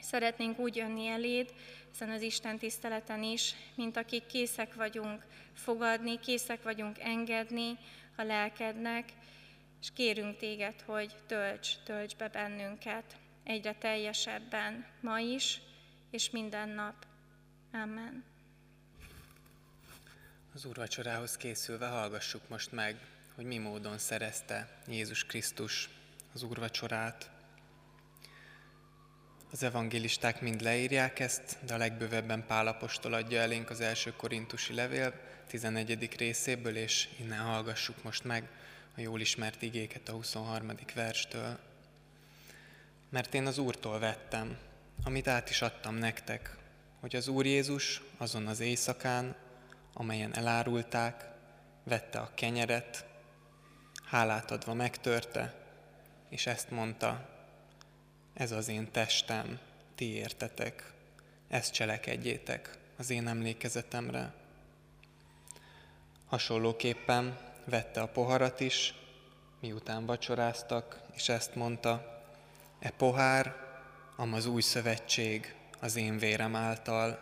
Szeretnénk úgy jönni eléd, ezen az Isten tiszteleten is, mint akik készek vagyunk fogadni, készek vagyunk engedni a lelkednek, és kérünk téged, hogy tölts, tölts be bennünket egyre teljesebben ma is, és minden nap. Amen. Az úrvacsorához készülve hallgassuk most meg, hogy mi módon szerezte Jézus Krisztus az úrvacsorát. Az evangélisták mind leírják ezt, de a legbővebben Pálapostól adja elénk az első korintusi levél 11. részéből, és innen hallgassuk most meg a jól ismert igéket a 23. verstől. Mert én az Úrtól vettem, amit át is adtam nektek, hogy az Úr Jézus azon az éjszakán, amelyen elárulták, vette a kenyeret, hálát adva megtörte, és ezt mondta, ez az én testem, ti értetek, ezt cselekedjétek az én emlékezetemre. Hasonlóképpen vette a poharat is, miután vacsoráztak, és ezt mondta, e pohár, am az új szövetség az én vérem által,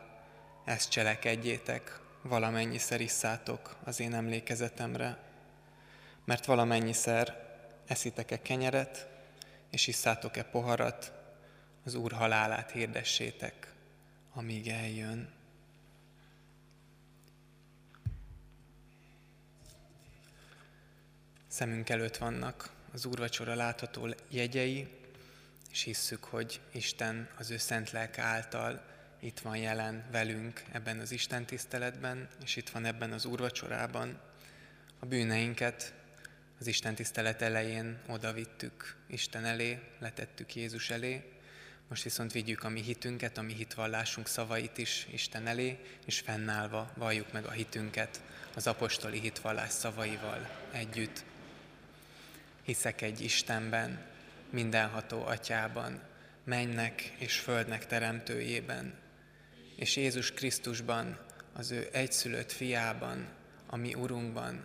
ezt cselekedjétek, valamennyiszer isszátok az én emlékezetemre. Mert valamennyiszer eszitek-e kenyeret, és isszátok-e poharat, az Úr halálát hirdessétek, amíg eljön. Szemünk előtt vannak az úrvacsora látható jegyei, és hisszük, hogy Isten az ő szent lelke által itt van jelen velünk ebben az Isten tiszteletben, és itt van ebben az úrvacsorában. A bűneinket az Isten tisztelet elején oda vittük Isten elé, letettük Jézus elé, most viszont vigyük a mi hitünket, a mi hitvallásunk szavait is Isten elé, és fennállva valljuk meg a hitünket az apostoli hitvallás szavaival együtt. Hiszek egy Istenben, mindenható atyában, mennek és földnek teremtőjében, és Jézus Krisztusban, az ő egyszülött fiában, a mi Urunkban,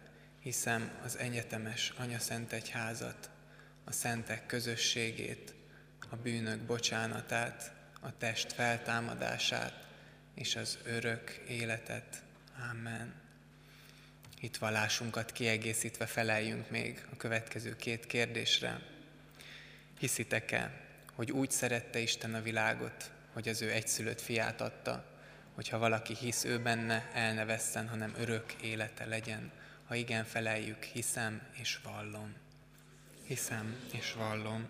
hiszem az egyetemes Anya Szent Egyházat, a szentek közösségét, a bűnök bocsánatát, a test feltámadását és az örök életet. Amen. Itt vallásunkat kiegészítve feleljünk még a következő két kérdésre. Hiszitek-e, hogy úgy szerette Isten a világot, hogy az ő egyszülött fiát adta, hogyha valaki hisz ő benne, el ne vesszen, hanem örök élete legyen. Ha igen, feleljük, hiszem és vallom. Hiszem és vallom.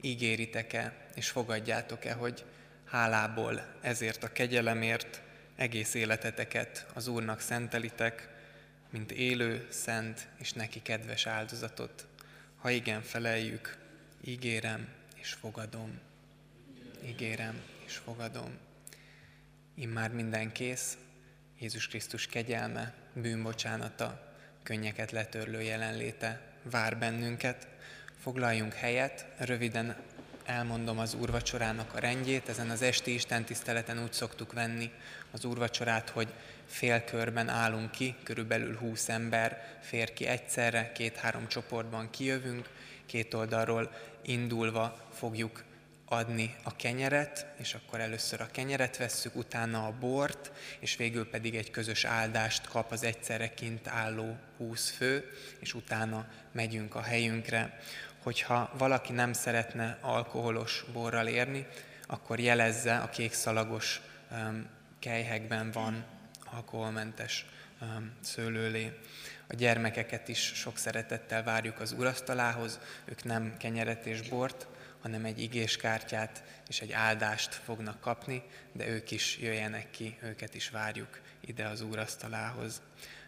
Ígéritek-e és fogadjátok-e, hogy hálából ezért a kegyelemért egész életeteket az Úrnak szentelitek, mint élő, szent és neki kedves áldozatot. Ha igen, feleljük, ígérem és fogadom ígérem és fogadom. Immár minden kész, Jézus Krisztus kegyelme, bűnbocsánata, könnyeket letörlő jelenléte vár bennünket. Foglaljunk helyet, röviden elmondom az úrvacsorának a rendjét. Ezen az esti Isten tiszteleten úgy szoktuk venni az úrvacsorát, hogy félkörben állunk ki, körülbelül 20 ember fér ki egyszerre, két-három csoportban kijövünk, két oldalról indulva fogjuk adni a kenyeret, és akkor először a kenyeret vesszük, utána a bort, és végül pedig egy közös áldást kap az egyszerre kint álló húsz fő, és utána megyünk a helyünkre. Hogyha valaki nem szeretne alkoholos borral érni, akkor jelezze, a kék szalagos um, kelyhekben van alkoholmentes um, szőlőlé. A gyermekeket is sok szeretettel várjuk az urasztalához, ők nem kenyeret és bort, hanem egy igéskártyát és egy áldást fognak kapni, de ők is jöjjenek ki, őket is várjuk ide az úrasztalához.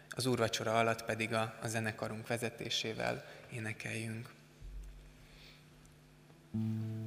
Az úrvacsora alatt pedig a, a zenekarunk vezetésével énekeljünk. thank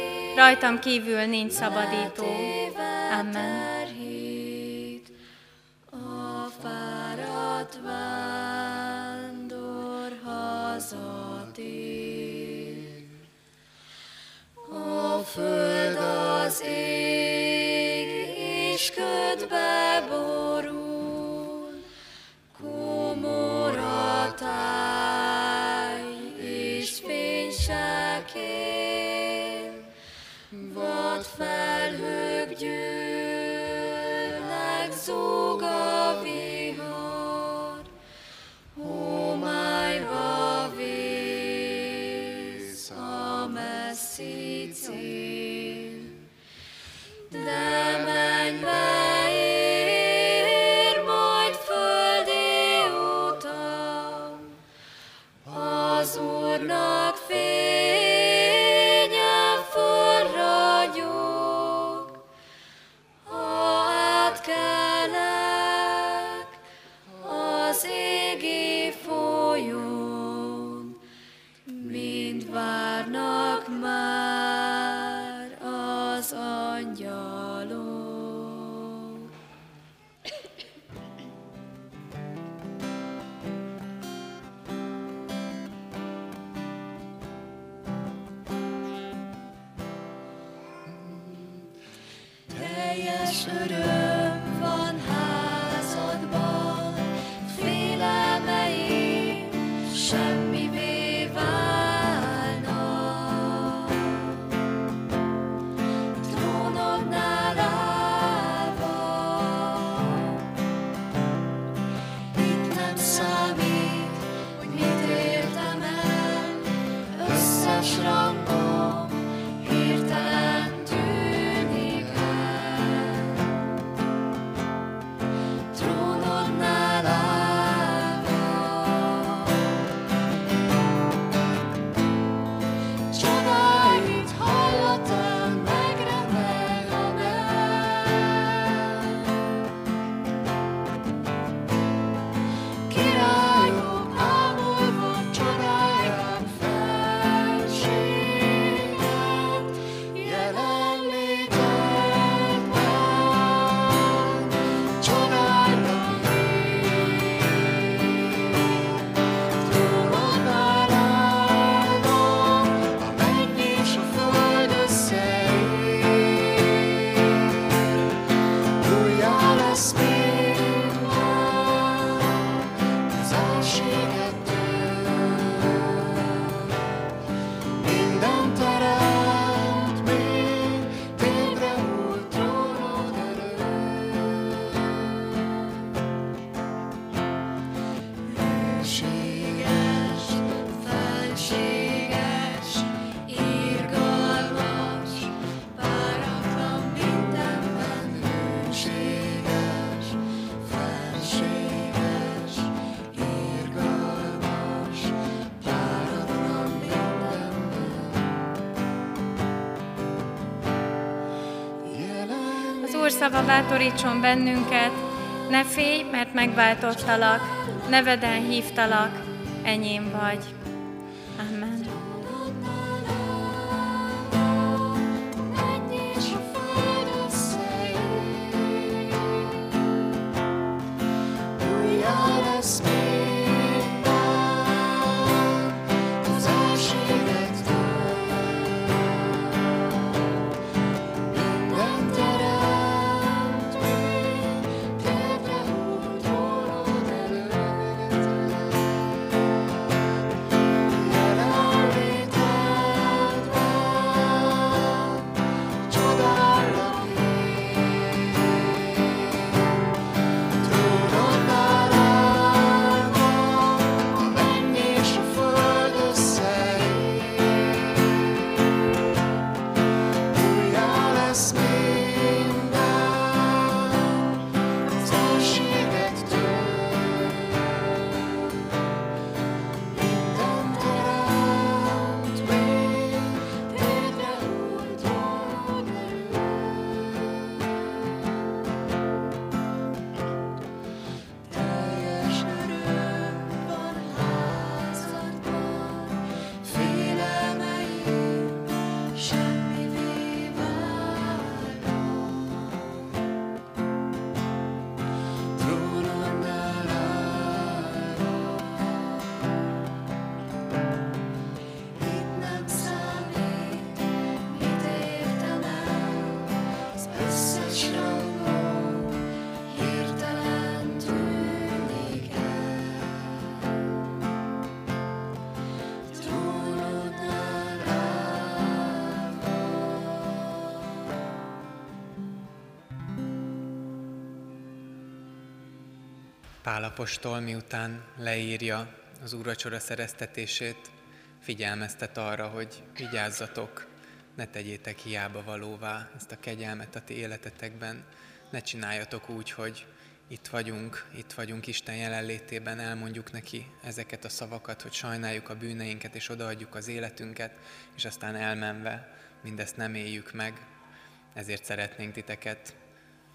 rajtam kívül nincs szabadító. Amen. föld az ég, és ködbe borul, szava bátorítson bennünket, ne félj, mert megváltottalak, neveden hívtalak, enyém vagy. Pálapostól miután leírja az úracsora szereztetését, figyelmeztet arra, hogy vigyázzatok, ne tegyétek hiába valóvá ezt a kegyelmet a ti életetekben, ne csináljatok úgy, hogy itt vagyunk, itt vagyunk Isten jelenlétében, elmondjuk neki ezeket a szavakat, hogy sajnáljuk a bűneinket, és odaadjuk az életünket, és aztán elmenve mindezt nem éljük meg. Ezért szeretnénk titeket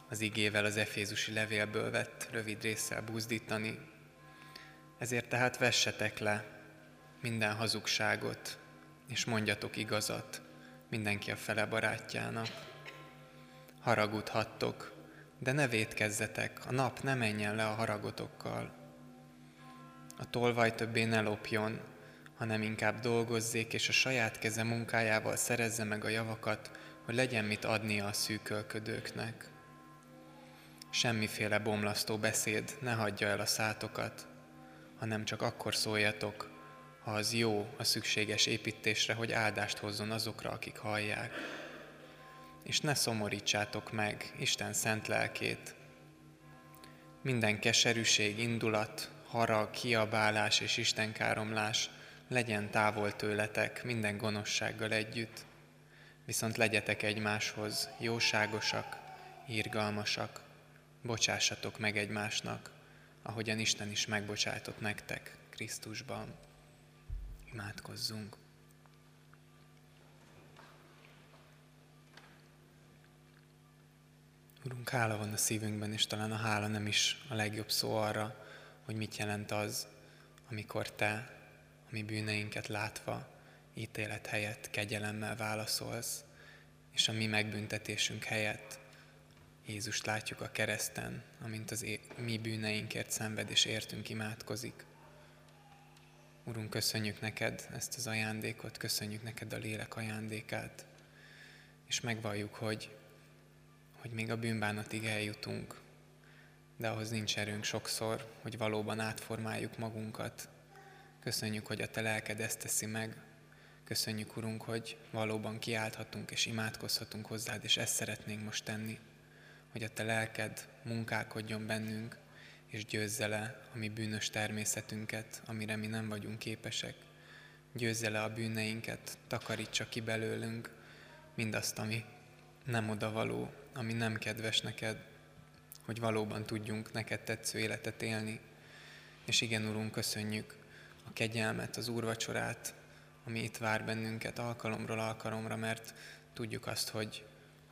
az igével az Efézusi levélből vett rövid résszel buzdítani. Ezért tehát vessetek le minden hazugságot, és mondjatok igazat mindenki a fele barátjának. Haragudhattok, de ne védkezzetek, a nap ne menjen le a haragotokkal. A tolvaj többé ne lopjon, hanem inkább dolgozzék, és a saját keze munkájával szerezze meg a javakat, hogy legyen mit adnia a szűkölködőknek. Semmiféle bomlasztó beszéd ne hagyja el a szátokat, hanem csak akkor szóljatok, ha az jó a szükséges építésre, hogy áldást hozzon azokra, akik hallják. És ne szomorítsátok meg Isten szent lelkét. Minden keserűség, indulat, harag, kiabálás és istenkáromlás legyen távol tőletek minden gonoszsággal együtt, viszont legyetek egymáshoz jóságosak, írgalmasak, bocsássatok meg egymásnak, ahogyan Isten is megbocsátott nektek Krisztusban. Imádkozzunk! Urunk, hála van a szívünkben, és talán a hála nem is a legjobb szó arra, hogy mit jelent az, amikor Te, a mi bűneinket látva, ítélet helyett kegyelemmel válaszolsz, és a mi megbüntetésünk helyett Jézust látjuk a kereszten, amint az é- mi bűneinkért szenved és értünk imádkozik. Urunk, köszönjük neked ezt az ajándékot, köszönjük neked a lélek ajándékát, és megvalljuk, hogy, hogy még a bűnbánatig eljutunk, de ahhoz nincs erőnk sokszor, hogy valóban átformáljuk magunkat. Köszönjük, hogy a Te lelked ezt teszi meg. Köszönjük, Urunk, hogy valóban kiálthatunk és imádkozhatunk hozzád, és ezt szeretnénk most tenni, hogy a Te lelked munkálkodjon bennünk, és győzze le a mi bűnös természetünket, amire mi nem vagyunk képesek. Győzze le a bűneinket, takarítsa ki belőlünk mindazt, ami nem odavaló, ami nem kedves neked, hogy valóban tudjunk neked tetsző életet élni. És igen, Urunk, köszönjük a kegyelmet, az úrvacsorát, ami itt vár bennünket alkalomról alkalomra, mert tudjuk azt, hogy,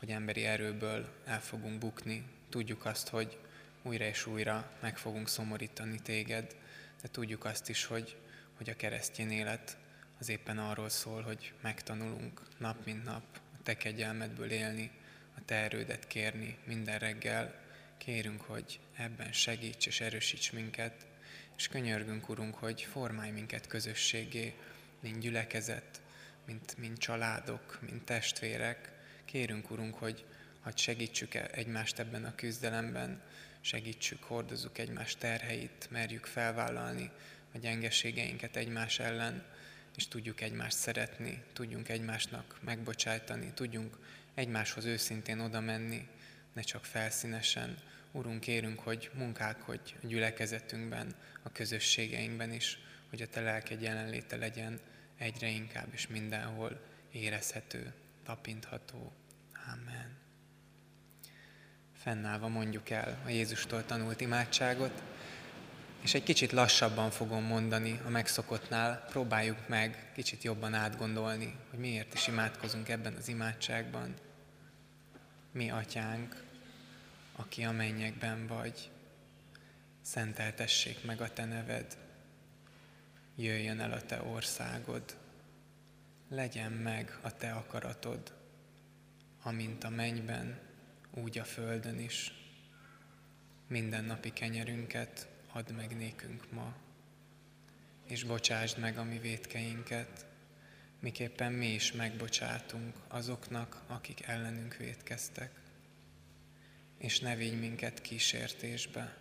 hogy emberi erőből el fogunk bukni, tudjuk azt, hogy újra és újra meg fogunk szomorítani téged, de tudjuk azt is, hogy, hogy a keresztény élet az éppen arról szól, hogy megtanulunk nap mint nap a te kegyelmedből élni, a te erődet kérni minden reggel. Kérünk, hogy ebben segíts és erősíts minket, és könyörgünk, Urunk, hogy formálj minket közösségé, mint gyülekezet, mint, mint családok, mint testvérek. Kérünk, Urunk, hogy, hogy segítsük egymást ebben a küzdelemben, segítsük, hordozzuk egymás terheit, merjük felvállalni a gyengeségeinket egymás ellen, és tudjuk egymást szeretni, tudjunk egymásnak megbocsájtani, tudjunk egymáshoz őszintén oda menni, ne csak felszínesen. Urunk, kérünk, hogy munkálkodj a gyülekezetünkben, a közösségeinkben is, hogy a Te lelked jelenléte legyen egyre inkább és mindenhol érezhető, tapintható. Amen. Fennállva mondjuk el a Jézustól tanult imádságot, és egy kicsit lassabban fogom mondani a megszokottnál, próbáljuk meg kicsit jobban átgondolni, hogy miért is imádkozunk ebben az imádságban. Mi atyánk, aki a mennyekben vagy, szenteltessék meg a te neved, jöjjön el a te országod, legyen meg a te akaratod, amint a mennyben, úgy a földön is. Minden napi kenyerünket add meg nékünk ma, és bocsásd meg a mi védkeinket, miképpen mi is megbocsátunk azoknak, akik ellenünk védkeztek. És ne vigy minket kísértésbe,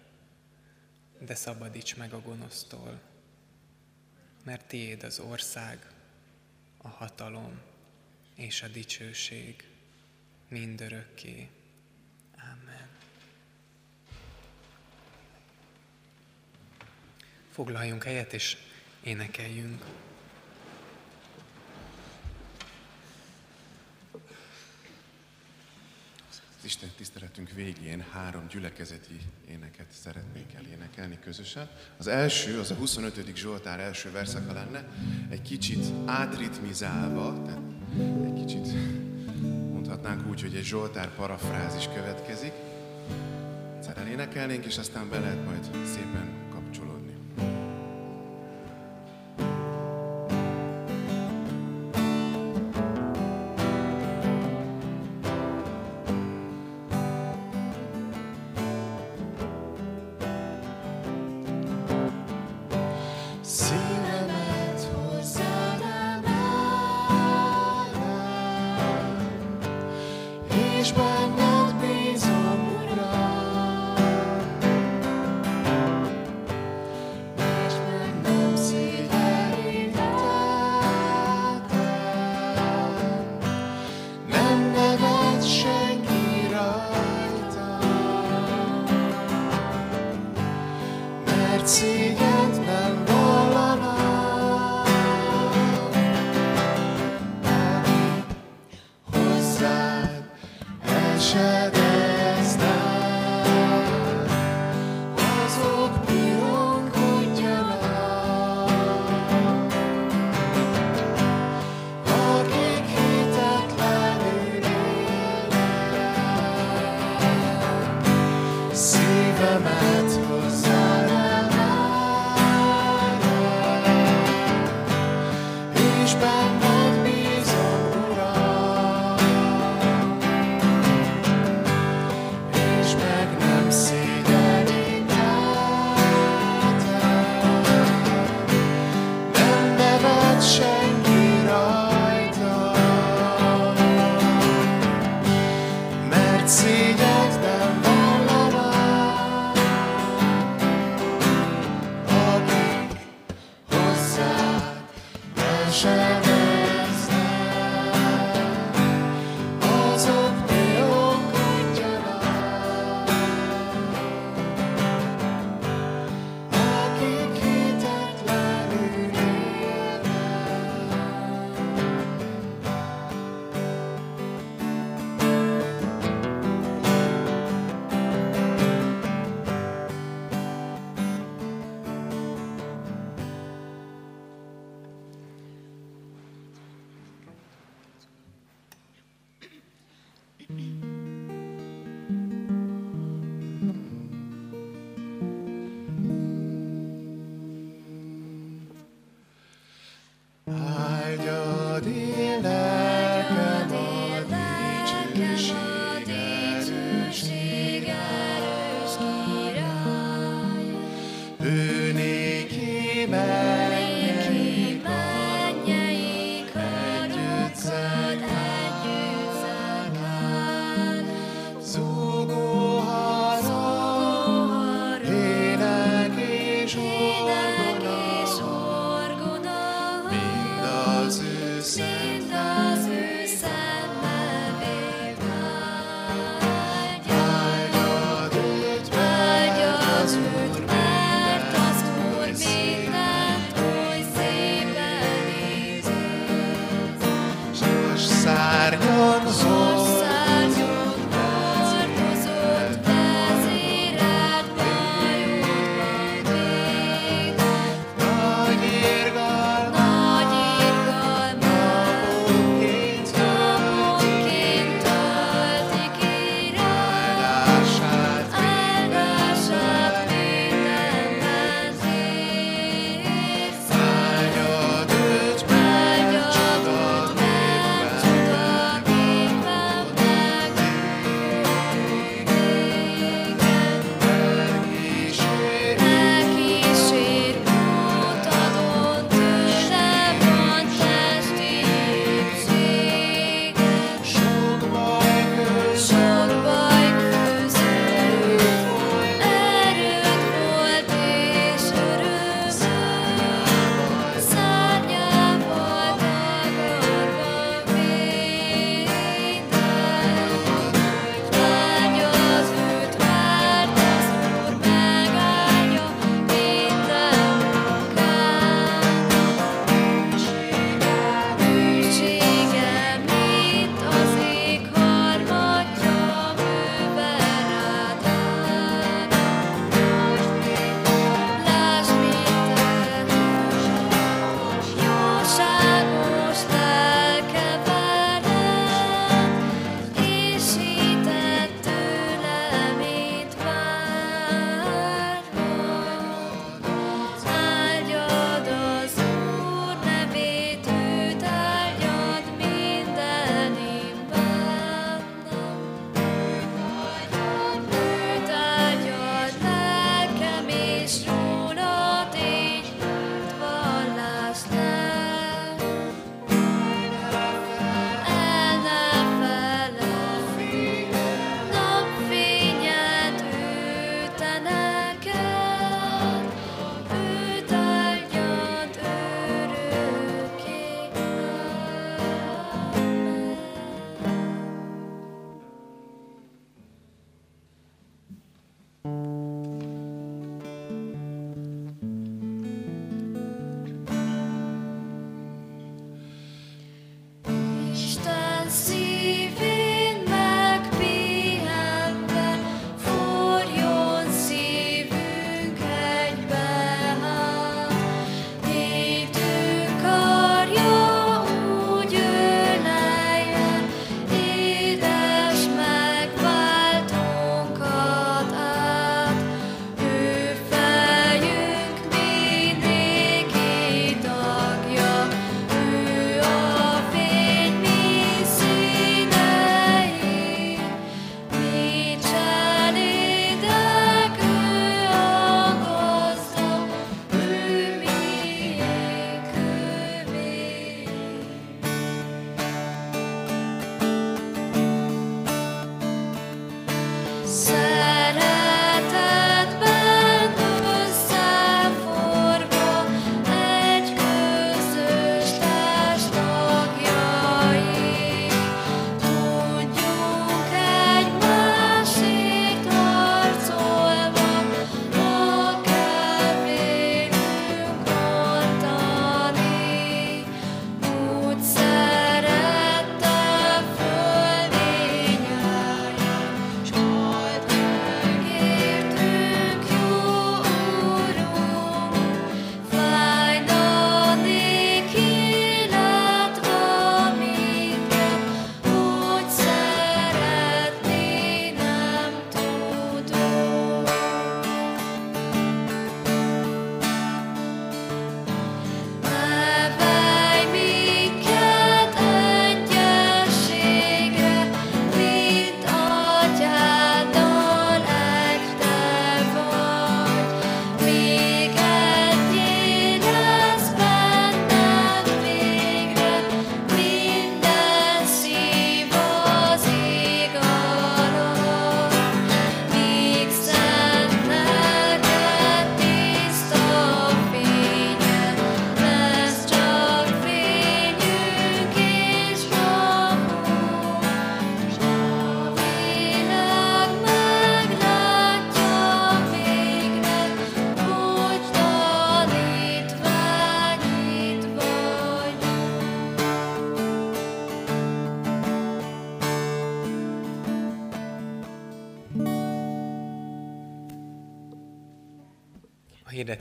de szabadíts meg a gonosztól, mert tiéd az ország, a hatalom és a dicsőség mindörökké. Amen. Foglaljunk helyet és énekeljünk. Az Isten tiszteletünk végén három gyülekezeti éneket szeretnénk elénekelni közösen. Az első, az a 25. Zsoltár első verszaka lenne, egy kicsit átritmizálva, tehát egy kicsit mondhatnánk úgy, hogy egy Zsoltár parafrázis következik. Egyszer énekelnénk, és aztán be lehet majd szépen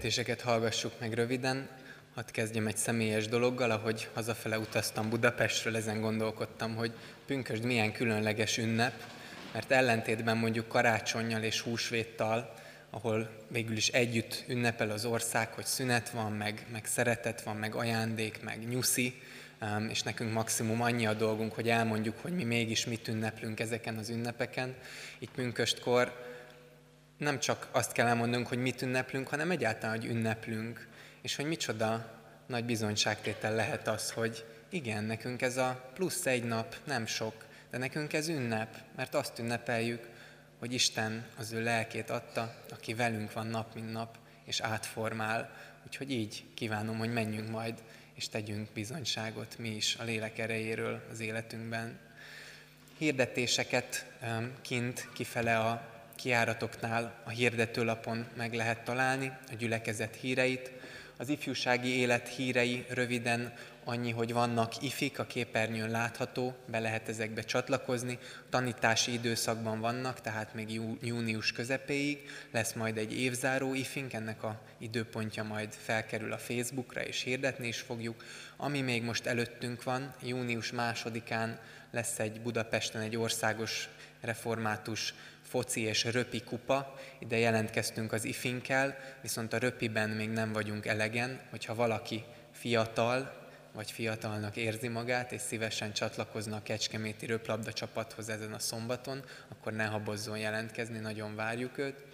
hirdetéseket hallgassuk meg röviden. Hadd kezdjem egy személyes dologgal, ahogy hazafele utaztam Budapestről, ezen gondolkodtam, hogy pünkösd milyen különleges ünnep, mert ellentétben mondjuk karácsonyjal és húsvéttal, ahol végül is együtt ünnepel az ország, hogy szünet van, meg, meg szeretet van, meg ajándék, meg nyuszi, és nekünk maximum annyi a dolgunk, hogy elmondjuk, hogy mi mégis mit ünneplünk ezeken az ünnepeken. Itt pünköstkor nem csak azt kell elmondanunk, hogy mit ünneplünk, hanem egyáltalán, hogy ünneplünk, és hogy micsoda nagy bizonyságtétel lehet az, hogy igen, nekünk ez a plusz egy nap nem sok, de nekünk ez ünnep, mert azt ünnepeljük, hogy Isten az ő lelkét adta, aki velünk van nap, mint nap, és átformál. Úgyhogy így kívánom, hogy menjünk majd, és tegyünk bizonyságot mi is a lélek erejéről az életünkben. Hirdetéseket kint kifele a kiáratoknál a hirdetőlapon meg lehet találni a gyülekezet híreit. Az ifjúsági élet hírei röviden annyi, hogy vannak ifik, a képernyőn látható, be lehet ezekbe csatlakozni. Tanítási időszakban vannak, tehát még június közepéig lesz majd egy évzáró ifink, ennek a időpontja majd felkerül a Facebookra, és hirdetni is fogjuk. Ami még most előttünk van, június másodikán lesz egy Budapesten egy országos református foci és röpi kupa, ide jelentkeztünk az ifinkkel, viszont a röpiben még nem vagyunk elegen, hogyha valaki fiatal, vagy fiatalnak érzi magát, és szívesen csatlakozna a Kecskeméti röplabda csapathoz ezen a szombaton, akkor ne habozzon jelentkezni, nagyon várjuk őt.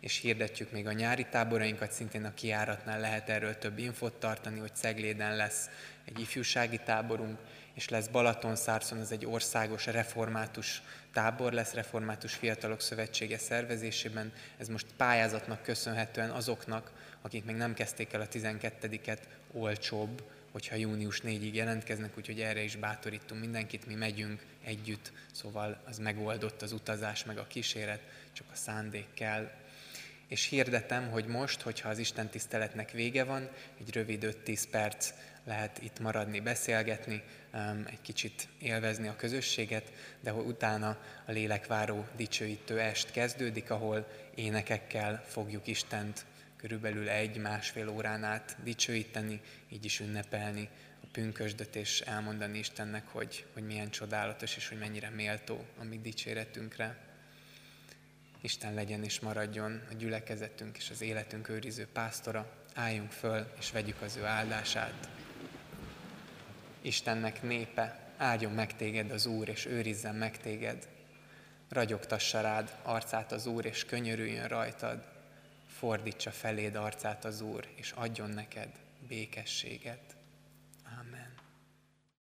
És hirdetjük még a nyári táborainkat, szintén a kiáratnál lehet erről több infot tartani, hogy Cegléden lesz egy ifjúsági táborunk, és lesz Balatonszárszon, az egy országos református tábor lesz, Református Fiatalok Szövetsége szervezésében. Ez most pályázatnak köszönhetően azoknak, akik még nem kezdték el a 12-et, olcsóbb, hogyha június 4-ig jelentkeznek, úgyhogy erre is bátorítunk mindenkit, mi megyünk együtt, szóval az megoldott az utazás, meg a kíséret, csak a szándék kell. És hirdetem, hogy most, hogyha az Isten tiszteletnek vége van, egy rövid 5-10 perc lehet itt maradni, beszélgetni, egy kicsit élvezni a közösséget, de utána a lélekváró dicsőítő est kezdődik, ahol énekekkel fogjuk Istent körülbelül egy-másfél órán át dicsőíteni, így is ünnepelni a pünkösdöt, és elmondani Istennek, hogy, hogy milyen csodálatos, és hogy mennyire méltó a mi dicséretünkre. Isten legyen és maradjon a gyülekezetünk és az életünk őriző pásztora. Álljunk föl, és vegyük az ő áldását. Istennek népe, áldjon meg téged az Úr, és őrizzen meg téged. Ragyogtassa rád arcát az Úr, és könyörüljön rajtad. Fordítsa feléd arcát az Úr, és adjon neked békességet.